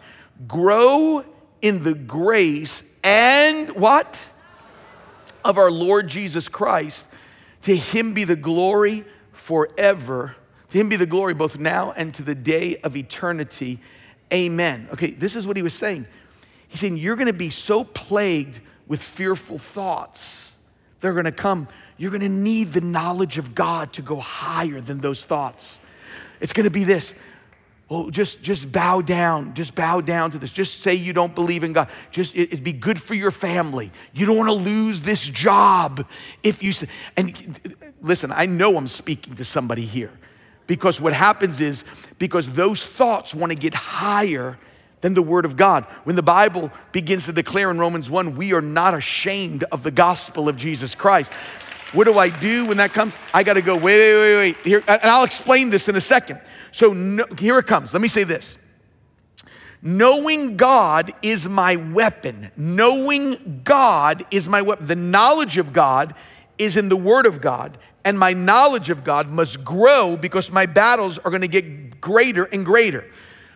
Grow in the grace and what? Of our Lord Jesus Christ. To him be the glory forever. To him be the glory both now and to the day of eternity. Amen. Okay, this is what he was saying. He's saying, You're to be so plagued with fearful thoughts. They're to come you're to need the knowledge of God to go higher than those thoughts. It's to be this. Oh, just, just bow down. Just bow down to this. Just say you don't believe in God. Just it, would be good for your family. You don't want to lose this job if you say. And listen, I know I'm speaking to somebody here because what happens is because those thoughts want to get higher than the Word of God. When the Bible begins to declare in Romans 1, we are not ashamed of the gospel of Jesus Christ. What do I do when that comes? I got to go, wait, wait, wait, wait. Here, and I'll explain this in a second. So no, here it comes. Let me say this. Knowing God is my weapon. Knowing God is my weapon. The knowledge of God is in the Word of God, and my knowledge of God must grow because my battles are going to get greater and greater.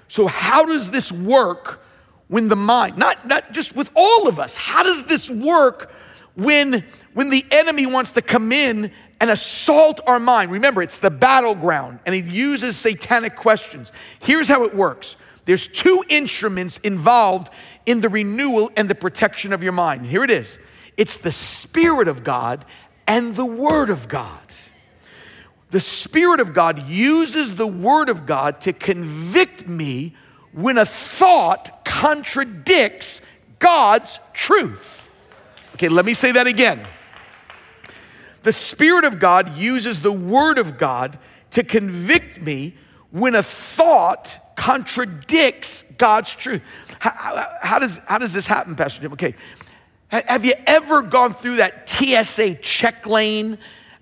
So, how does this work when the mind, not, not just with all of us, how does this work when when the enemy wants to come in and assault our mind. Remember, it's the battleground, and he uses satanic questions. Here's how it works there's two instruments involved in the renewal and the protection of your mind. Here it is it's the Spirit of God and the Word of God. The Spirit of God uses the Word of God to convict me when a thought contradicts God's truth. Okay, let me say that again. The Spirit of God uses the Word of God to convict me when a thought contradicts God's truth. How, how, how, does, how does this happen, Pastor Jim? Okay, have you ever gone through that TSA check lane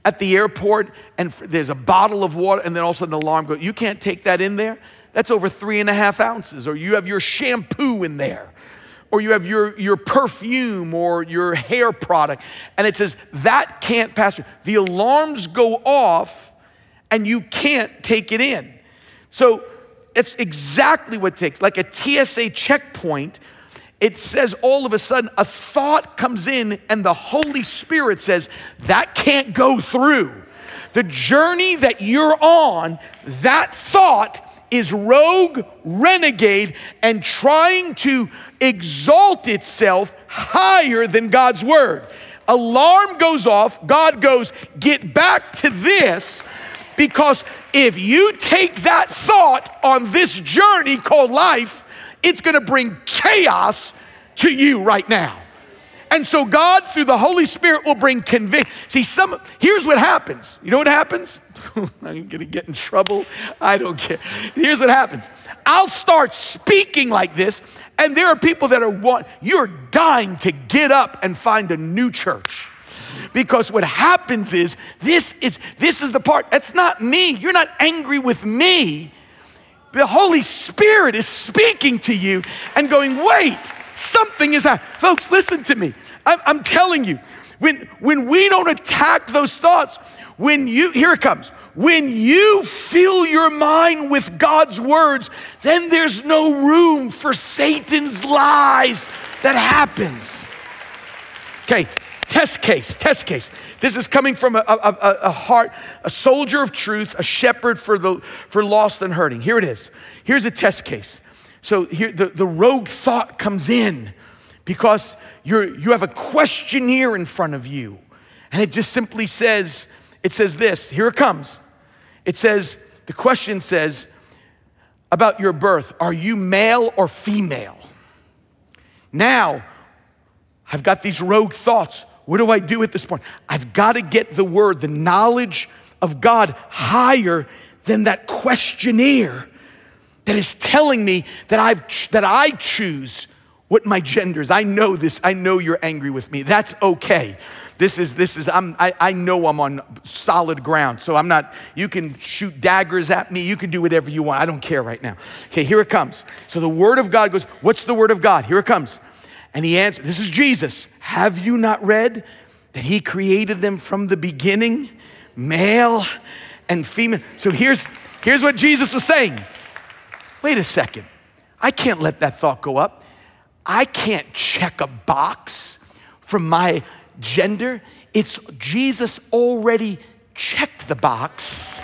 at the airport and there's a bottle of water and then all of a sudden the alarm goes, you can't take that in there? That's over three and a half ounces. Or you have your shampoo in there or you have your, your perfume or your hair product, and it says that can't pass through. The alarms go off and you can't take it in. So it's exactly what it takes. Like a TSA checkpoint, it says all of a sudden a thought comes in and the Holy Spirit says that can't go through. The journey that you're on, that thought is rogue, renegade, and trying to exalt itself higher than God's word. Alarm goes off, God goes, get back to this because if you take that thought on this journey called life, it's gonna bring chaos to you right now. And so God, through the Holy Spirit, will bring conviction. See, some here's what happens. You know what happens? I'm gonna get in trouble. I don't care. Here's what happens. I'll start speaking like this, and there are people that are want you're dying to get up and find a new church. Because what happens is this is this is the part that's not me. You're not angry with me. The Holy Spirit is speaking to you and going, wait, something is happening. Folks, listen to me. I'm, I'm telling you, when, when we don't attack those thoughts, when you, here it comes, when you fill your mind with God's words, then there's no room for Satan's lies that happens. Okay, test case, test case. This is coming from a, a, a, heart, a soldier of truth, a shepherd for the for lost and hurting. Here it is. Here's a test case. So here the, the rogue thought comes in because you're you have a questionnaire in front of you. And it just simply says, it says this, here it comes. It says, the question says, about your birth, are you male or female? Now, I've got these rogue thoughts. What do I do at this point? I've got to get the word, the knowledge of God higher than that questionnaire that is telling me that, I've, that I choose what my gender is. I know this. I know you're angry with me. That's okay. This is, this is, I'm, I, I know I'm on solid ground. So I'm not, you can shoot daggers at me. You can do whatever you want. I don't care right now. Okay, here it comes. So the word of God goes, What's the word of God? Here it comes. And he answered, This is Jesus. Have you not read that he created them from the beginning, male and female? So here's, here's what Jesus was saying. Wait a second. I can't let that thought go up. I can't check a box from my gender. It's Jesus already checked the box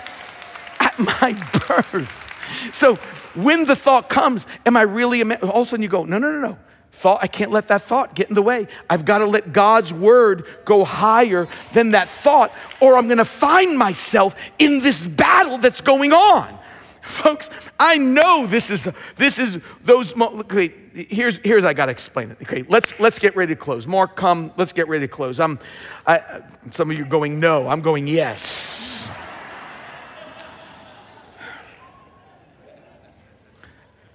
at my birth. So when the thought comes, am I really a man? All of a sudden you go, no, no, no, no. Thought, I can't let that thought get in the way. I've got to let God's word go higher than that thought, or I'm going to find myself in this battle that's going on. Folks, I know this is this is those. Okay, here's here's I got to explain it. Okay, let's let's get ready to close. Mark, come. Let's get ready to close. I'm. I, some of you are going no. I'm going yes.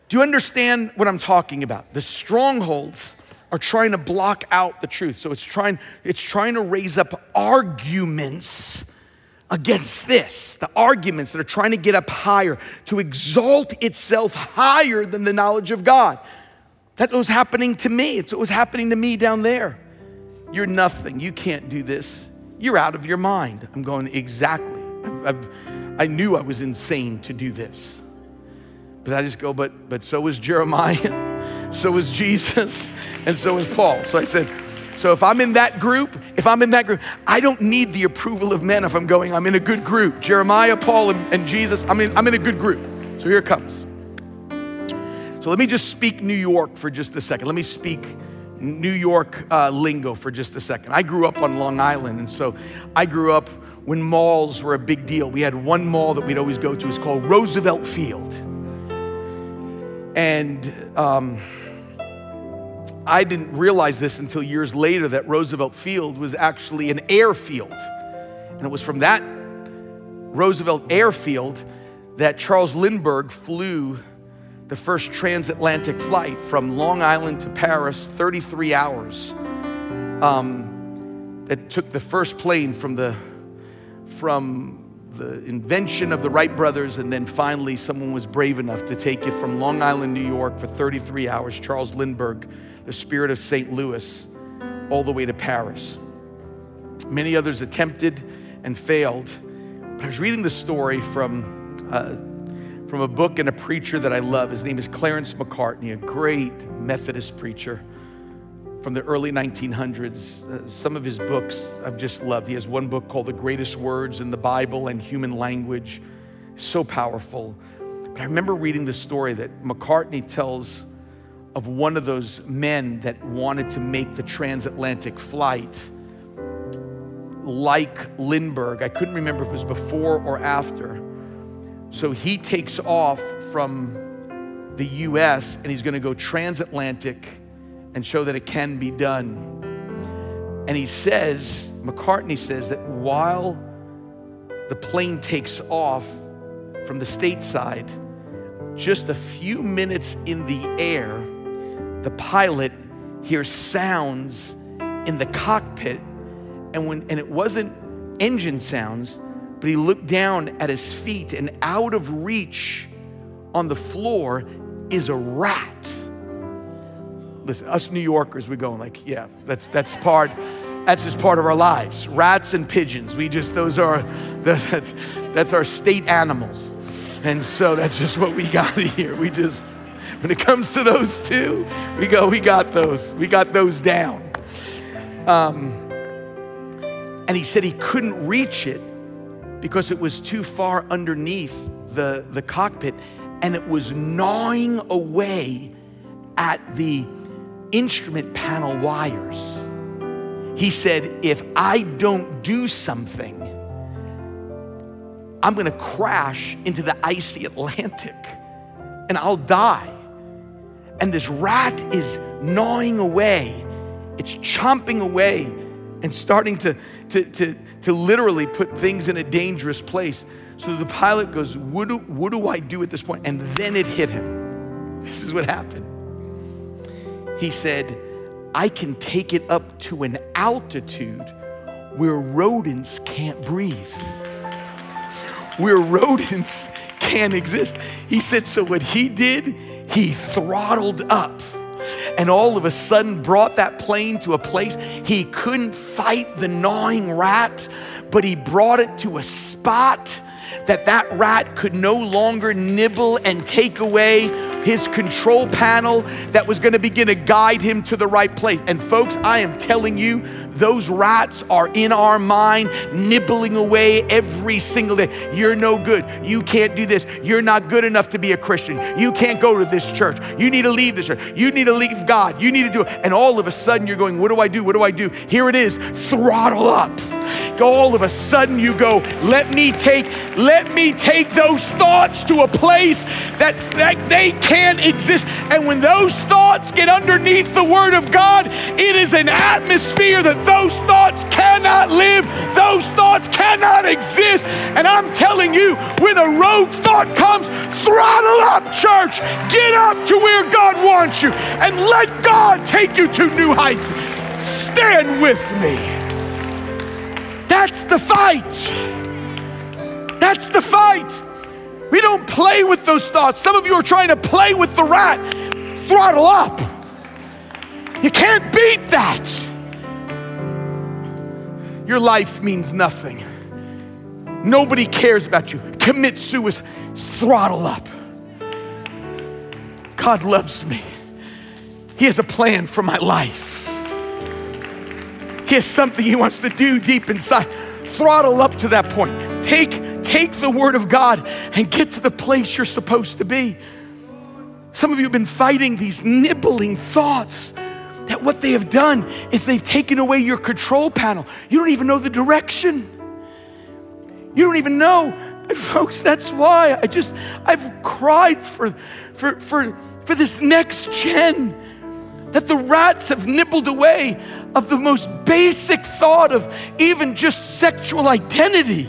Do you understand what I'm talking about? The strongholds are trying to block out the truth. So it's trying, it's trying to raise up arguments against this, the arguments that are trying to get up higher, to exalt itself higher than the knowledge of God. That was happening to me. It's what was happening to me down there. You're nothing. You can't do this. You're out of your mind. I'm going, exactly. i i knew I was insane to do this. But I just go, but, but so was Jeremiah, so was Jesus, and so was Paul. So I said, so if I'm in that group, if I'm in that group, I don't need the approval of men if I'm going, I'm in a good group. Jeremiah, Paul, and, and Jesus, I'm in, I'm in a good group. So here it comes. So let me just speak New York for just a second. Let me speak New York uh, lingo for just a second. I grew up on Long Island, and so I grew up when malls were a big deal. We had one mall that we'd always go to. It's called Roosevelt Field. And um, I didn't realize this until years later that Roosevelt Field was actually an airfield. And it was from that Roosevelt airfield that Charles Lindbergh flew the first transatlantic flight from Long Island to Paris, 33 hours. Um, that took the first plane from the from the invention of the Wright brothers, and then finally someone was brave enough to take it from Long Island, New York, for 33 hours. Charles Lindbergh the spirit of St. Louis all the way to Paris. Many others attempted and failed. But I was reading the story from, uh, from a book and a preacher that I love. His name is Clarence Macartney, a great Methodist preacher from the early 1900s. Uh, some of his books I've just loved. He has one book called The Greatest Words in the Bible and Human Language. So powerful. But I remember reading the story that Macartney tells of one of those men that wanted to make the transatlantic flight like Lindbergh. I couldn't remember if it was before or after. So he takes off from the US and he's going to go transatlantic and show that it can be done. And he says, Macartney says that while the plane takes off from the stateside, just a few minutes in the air, the pilot hears sounds in the cockpit. And, when, and it wasn't engine sounds, but he looked down at his feet, and out of reach on the floor is a rat. Listen, us New Yorkers, we go like, yeah, that's that's part, that's just part of our lives. Rats and pigeons, we just those are that's that's our state animals, and so that's just what we got here. We just when it comes to those two, we go, we got those, we got those down. Um, and he said he couldn't reach it because it was too far underneath the, the cockpit and it was gnawing away at the instrument panel wires. He said, If I don't do something, I'm gonna crash into the icy Atlantic and I'll die. And this rat is gnawing away, it's chomping away and starting to, to, to, to literally put things in a dangerous place. So the pilot goes, what do, what do I do at this point? And then it hit him. This is what happened. He said, I can take it up to an altitude where rodents can't breathe, where rodents can't exist. He said, so what he did, he throttled up and all of a sudden brought that plane to a place he couldn't fight the gnawing rat, but he brought it to a spot that that rat could no longer nibble and take away his control panel that was going to begin to guide him to the right place. And folks, I am telling you, those rats are in our mind, nibbling away every single day. You're no good. You can't do this. You're not good enough to be a Christian. You can't go to this church. You need to leave this church. You need to leave God. You need to do it. And all of a sudden, you're going, What do I do? What do I do? Here it is throttle up. All of a sudden, you go, Let me take, let me take those thoughts to a place that, that they can't exist. And when those thoughts get underneath the Word of God, it is an atmosphere that those thoughts cannot live, those thoughts cannot exist. And I'm telling you, when a rogue thought comes, throttle up, church. Get up to where God wants you and let God take you to new heights. Stand with me. That's the fight. That's the fight. We don't play with those thoughts. Some of you are trying to play with the rat. Throttle up. You can't beat that your life means nothing. Nobody cares about you. Commit suicide, throttle up. God loves me. He has a plan for my life. He has something He wants to do deep inside. Throttle up to that point. Take, take the Word of God and get to the place you're supposed to be. Some of you have been fighting these nibbling thoughts that what they have done is they've taken away your control panel. You don't even know the direction. You don't even know. And folks, that's why I just I've cried for for for for this next gen that the rats have nibbled away of the most basic thought of even just sexual identity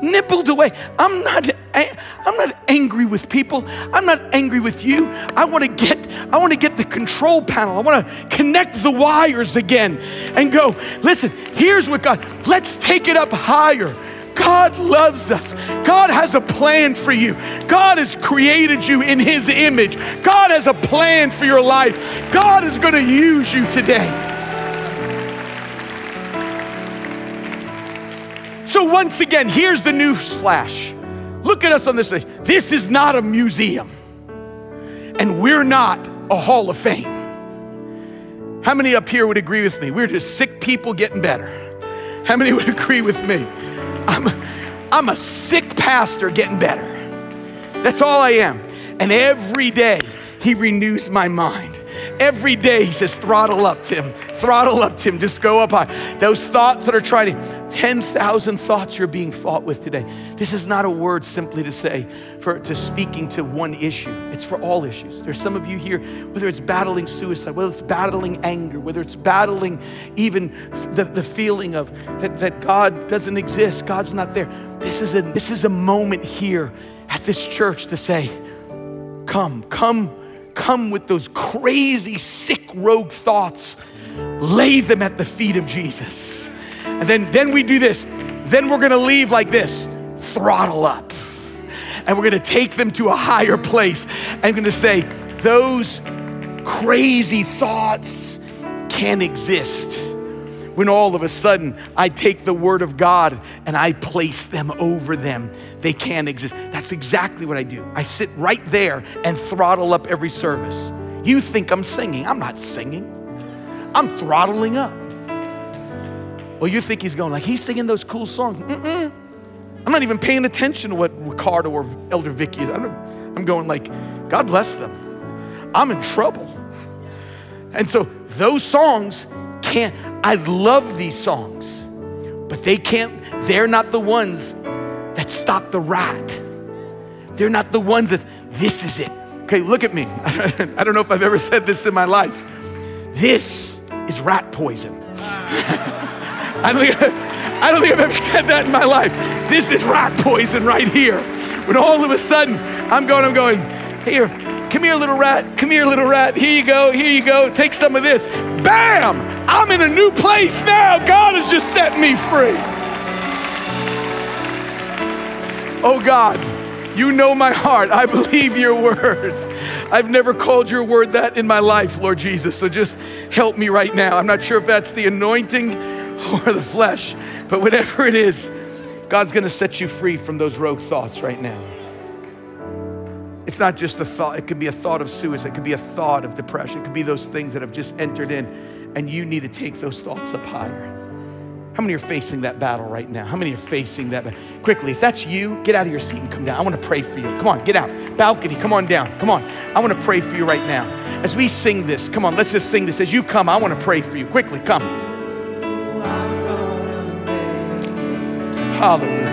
nibbled away. I'm not, I'm not angry with people. I'm not angry with you. I want to get, I want to get the control panel. I want to connect the wires again and go, listen, here's what God, let's take it up higher. God loves us. God has a plan for you. God has created you in His image. God has a plan for your life. God is going to use you today. So, once again, here's the news flash. Look at us on this. This is not a museum, and we're not a hall of fame. How many up here would agree with me? We're just sick people getting better. How many would agree with me? I'm, I'm a sick pastor getting better. That's all I am. And every day, He renews my mind. Every day he says, throttle up, Tim. Throttle up, Tim. Just go up high. Those thoughts that are trying to, 10,000 thoughts you're being fought with today. This is not a word simply to say for to speaking to one issue. It's for all issues. There's some of you here, whether it's battling suicide, whether it's battling anger, whether it's battling even the, the feeling of that, that God doesn't exist, God's not there. This is a this is a moment here at this church to say, come, come come with those crazy, sick, rogue thoughts, lay them at the feet of Jesus. And then, then we do this. Then we're gonna leave like this throttle up. And we're gonna take them to a higher place and gonna say, those crazy thoughts can exist. When all of a sudden I take the word of God and I place them over them they can't exist. That's exactly what I do. I sit right there and throttle up every service. You think I'm singing. I'm not singing. I'm throttling up. Well, you think he's going like he's singing those cool songs. Mm-mm. I'm not even paying attention to what Ricardo or Elder Vicky is. I'm, I'm going like, God bless them. I'm in trouble. And so those songs can't, I love these songs, but they can't, they're not the ones that stop the rat. They're not the ones that, this is it. Okay, look at me. I don't know if I've ever said this in my life. This is rat poison. I, don't think, I don't think I've ever said that in my life. This is rat poison right here. When all of a sudden I'm going, I'm going, here, come here, little rat, come here, little rat. Here you go, here you go. Take some of this. Bam! I'm in a new place now. God has just set me free. Oh God, you know my heart. I believe your word. I've never called your word that in my life, Lord Jesus. So just help me right now. I'm not sure if that's the anointing or the flesh, but whatever it is, God's going to set you free from those rogue thoughts right now. It's not just a thought, it could be a thought of suicide, it could be a thought of depression, it could be those things that have just entered in, and you need to take those thoughts up higher. How many are facing that battle right now? How many are facing that? Quickly, if that's you, get out of your seat and come down. I want to pray for you. Come on, get out. Balcony, come on down. Come on. I want to pray for you right now. As we sing this, come on, let's just sing this. As you come, I want to pray for you. Quickly, come. Hallelujah.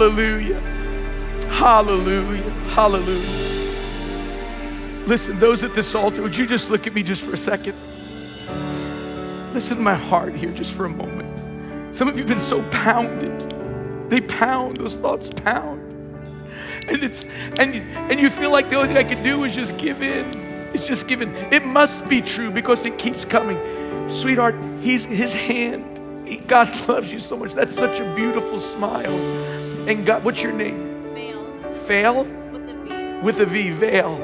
Hallelujah. Hallelujah. Hallelujah. Listen, those at this altar, would you just look at me just for a second? Listen to my heart here just for a moment. Some of you have been so pounded. They pound, those thoughts pound. And it's and and you feel like the only thing I can do is just give in. It's just given. It must be true because it keeps coming. Sweetheart, he's his hand. He, God loves you so much. That's such a beautiful smile. And God, what's your name? Fail. Fail? With a V. With a V, veil.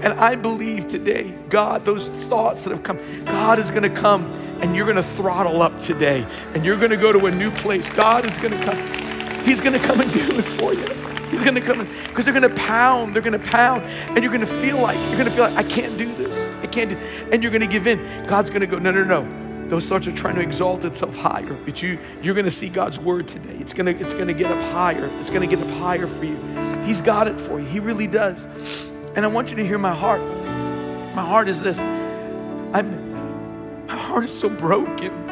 And I believe today, God, those thoughts that have come, God is going to come and you're going to throttle up today and you're going to go to a new place. God is going to come. He's going to come and do it for you. He's going to come in because they're going to pound. They're going to pound, and you're going to feel like you're going to feel like I can't do this. I can't do. And you're going to give in. God's going to go. No, no, no. Those thoughts are trying to exalt itself higher. But you, you're going to see God's word today. It's going to, it's going to get up higher. It's going to get up higher for you. He's got it for you. He really does. And I want you to hear my heart. My heart is this. I'm, my heart is so broken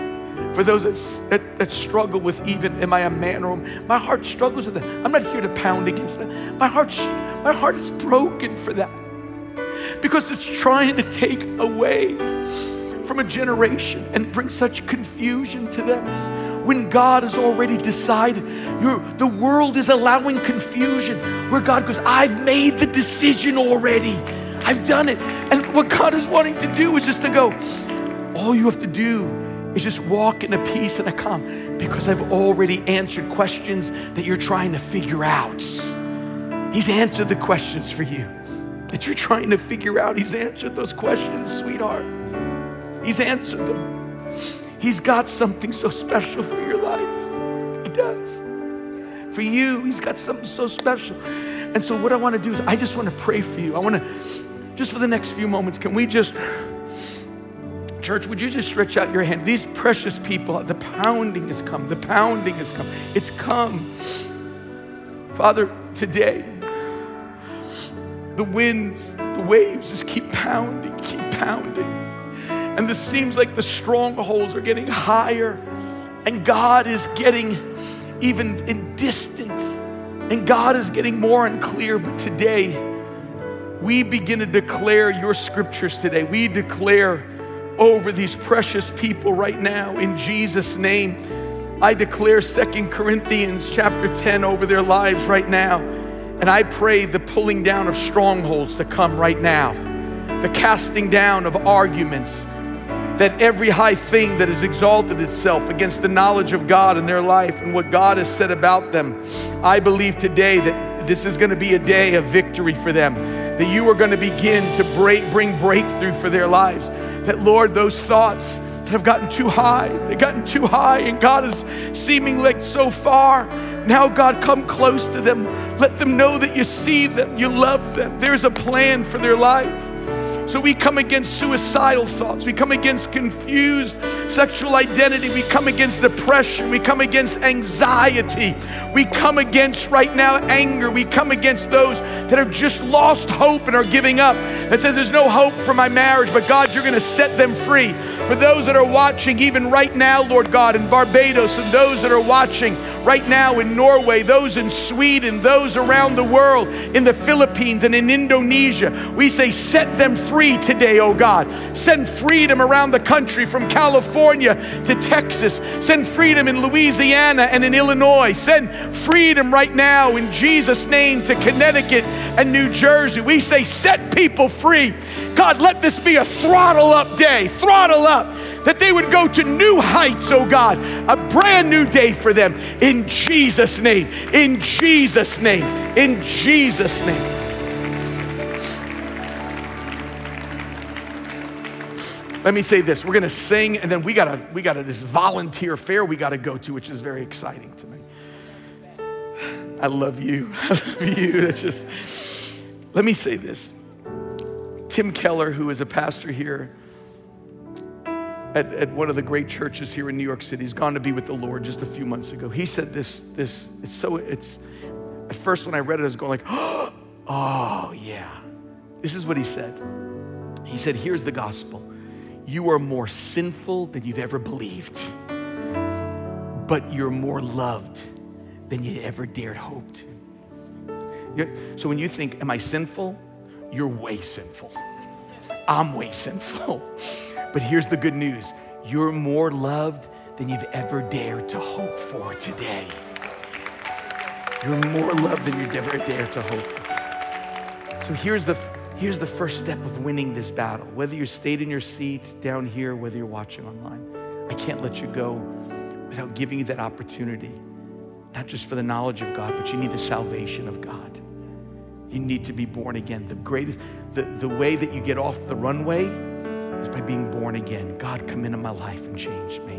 for those that, that, that, struggle with even, am I a man or my heart struggles with that. I'm not here to pound against that. My heart, my heart is broken for that because it's trying to take away from a generation and bring such confusion to them when God has already decided. You're, the world is allowing confusion where God goes, I've made the decision already. I've done it. And what God is wanting to do is just to go, all you have to do is just walk in a peace and a calm because I've already answered questions that you're trying to figure out. He's answered the questions for you that you're trying to figure out. He's answered those questions, sweetheart. He's answered them. He's got something so special for your life. He does. For you, He's got something so special. And so, what I want to do is, I just want to pray for you. I want to, just for the next few moments, can we just, church, would you just stretch out your hand? These precious people, the pounding has come. The pounding has come. It's come. Father, today, the winds, the waves just keep pounding, keep pounding. And this seems like the strongholds are getting higher, and God is getting even in distance, and God is getting more unclear. But today, we begin to declare your scriptures today. We declare over these precious people right now in Jesus' name. I declare Second Corinthians chapter 10 over their lives right now. And I pray the pulling down of strongholds to come right now, the casting down of arguments, that every high thing that has exalted itself against the knowledge of God in their life and what God has said about them, I believe today that this is going to be a day of victory for them, that you are going to begin to break, bring breakthrough for their lives. That, Lord, those thoughts have gotten too high, they've gotten too high, and God is seeming like so far. Now, God, come close to them. Let them know that you see them, you love them. There's a plan for their life. So we come against suicidal thoughts. We come against confused sexual identity. We come against depression. We come against anxiety. We come against right now anger. We come against those that have just lost hope and are giving up. That says there's no hope for my marriage, but God, you're going to set them free. For those that are watching, even right now, Lord God, in Barbados, and those that are watching right now in Norway, those in Sweden, those around the world, in the Philippines and in Indonesia. We say, set them free today, oh God. Send freedom around the country from California to Texas. Send freedom in Louisiana and in Illinois. Send freedom right now in Jesus' name to Connecticut and New Jersey. We say, set people free. God, let this be a throttle up day. Throttle up that they would go to new heights, oh God, a brand new day for them in Jesus' name, in Jesus' name, in Jesus' name. Let me say this. We're to sing and then we got to we got to this volunteer fair we got to go to which is very exciting to me. I love you. I love you. That's just Let me say this. Tim Keller who is a pastor here at, at one of the great churches here in New York City. He's gone to be with the Lord just a few months ago. He said this, this, it's so, it's, at first when I read it, I was going like, oh, yeah. This is what he said. He said, here's the gospel. You are more sinful than you've ever believed, but you're more loved than you ever dared hope to. So when you think, am I sinful? You're way sinful. I'm way sinful. But here's the good news you're more loved than you've ever dared to hope for today. You're more loved than you've ever dared to hope for. So here's the, here's the first step of winning this battle. Whether you stayed in your seat down here, whether you're watching online, I can't let you go without giving you that opportunity, not just for the knowledge of God, but you need the salvation of God. You need to be born again. The greatest, the, the way that you get off the runway is by being born again. God, come into my life and change me.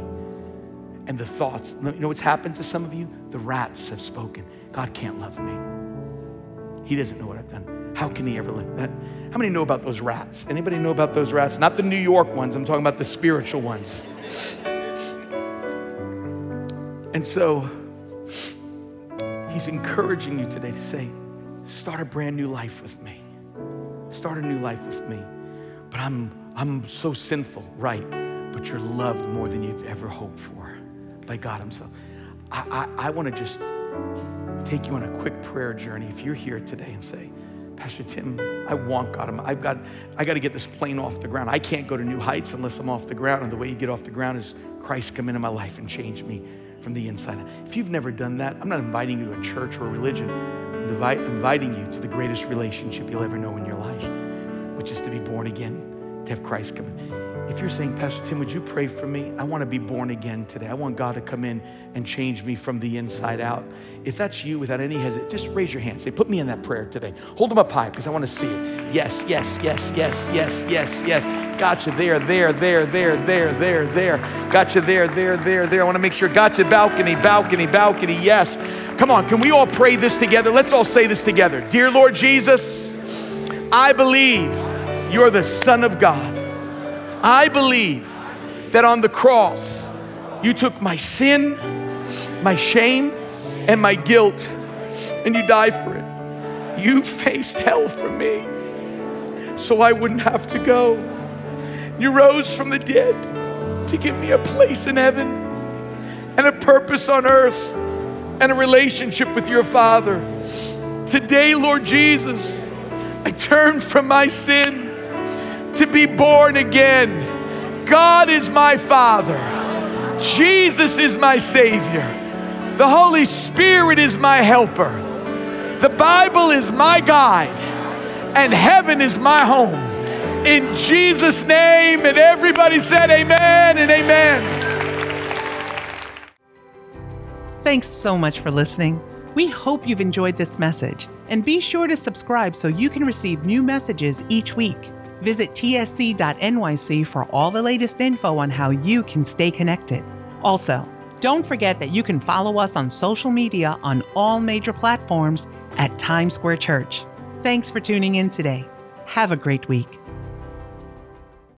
And the thoughts, you know what's happened to some of you? The rats have spoken. God can't love me. He doesn't know what I've done. How can he ever live that? How many know about those rats? Anybody know about those rats? Not the New York ones, I'm talking about the spiritual ones. And so he's encouraging you today to say, start a brand new life with me. Start a new life with me. But I'm I'm so sinful, right? But you're loved more than you've ever hoped for by God Himself. I, I, I want to just take you on a quick prayer journey. If you're here today and say, Pastor Tim, I want God. I've got, I got to get this plane off the ground. I can't go to new heights unless I'm off the ground. And the way you get off the ground is Christ come into my life and change me from the inside. If you've never done that, I'm not inviting you to a church or a religion. I'm inviting you to the greatest relationship you'll ever know in your life, which is to be born again, to have Christ come in. If you're saying, Pastor Tim, would you pray for me? I want to be born again today. I want God to come in and change me from the inside out. If that's you without any hesitation, just raise your hand. Say, put me in that prayer today. Hold them up high because I want to see it. Yes, yes, yes, yes, yes, yes, yes. Got you there, there, there, there, there, there, there. Got you there, there, there, there. I want to make sure. Got you balcony, balcony, balcony. Yes. Come on, can we all pray this together? Let's all say this together. Dear Lord Jesus, I believe you're the Son of God. I believe that on the cross, you took my sin, my shame, and my guilt, and you died for it. You faced hell for me so I wouldn't have to go. You rose from the dead to give me a place in heaven and a purpose on earth and a relationship with your Father. Today, Lord Jesus, I turn from my sin to be born again. God is my Father. Jesus is my Savior. The Holy Spirit is my helper. The Bible is my guide. And heaven is my home. In Jesus' name. And everybody said, Amen and Amen. Thanks so much for listening. We hope you've enjoyed this message. And be sure to subscribe so you can receive new messages each week. Visit tsc.nyc for all the latest info on how you can stay connected. Also, don't forget that you can follow us on social media on all major platforms at Times Square Church. Thanks for tuning in today. Have a great week.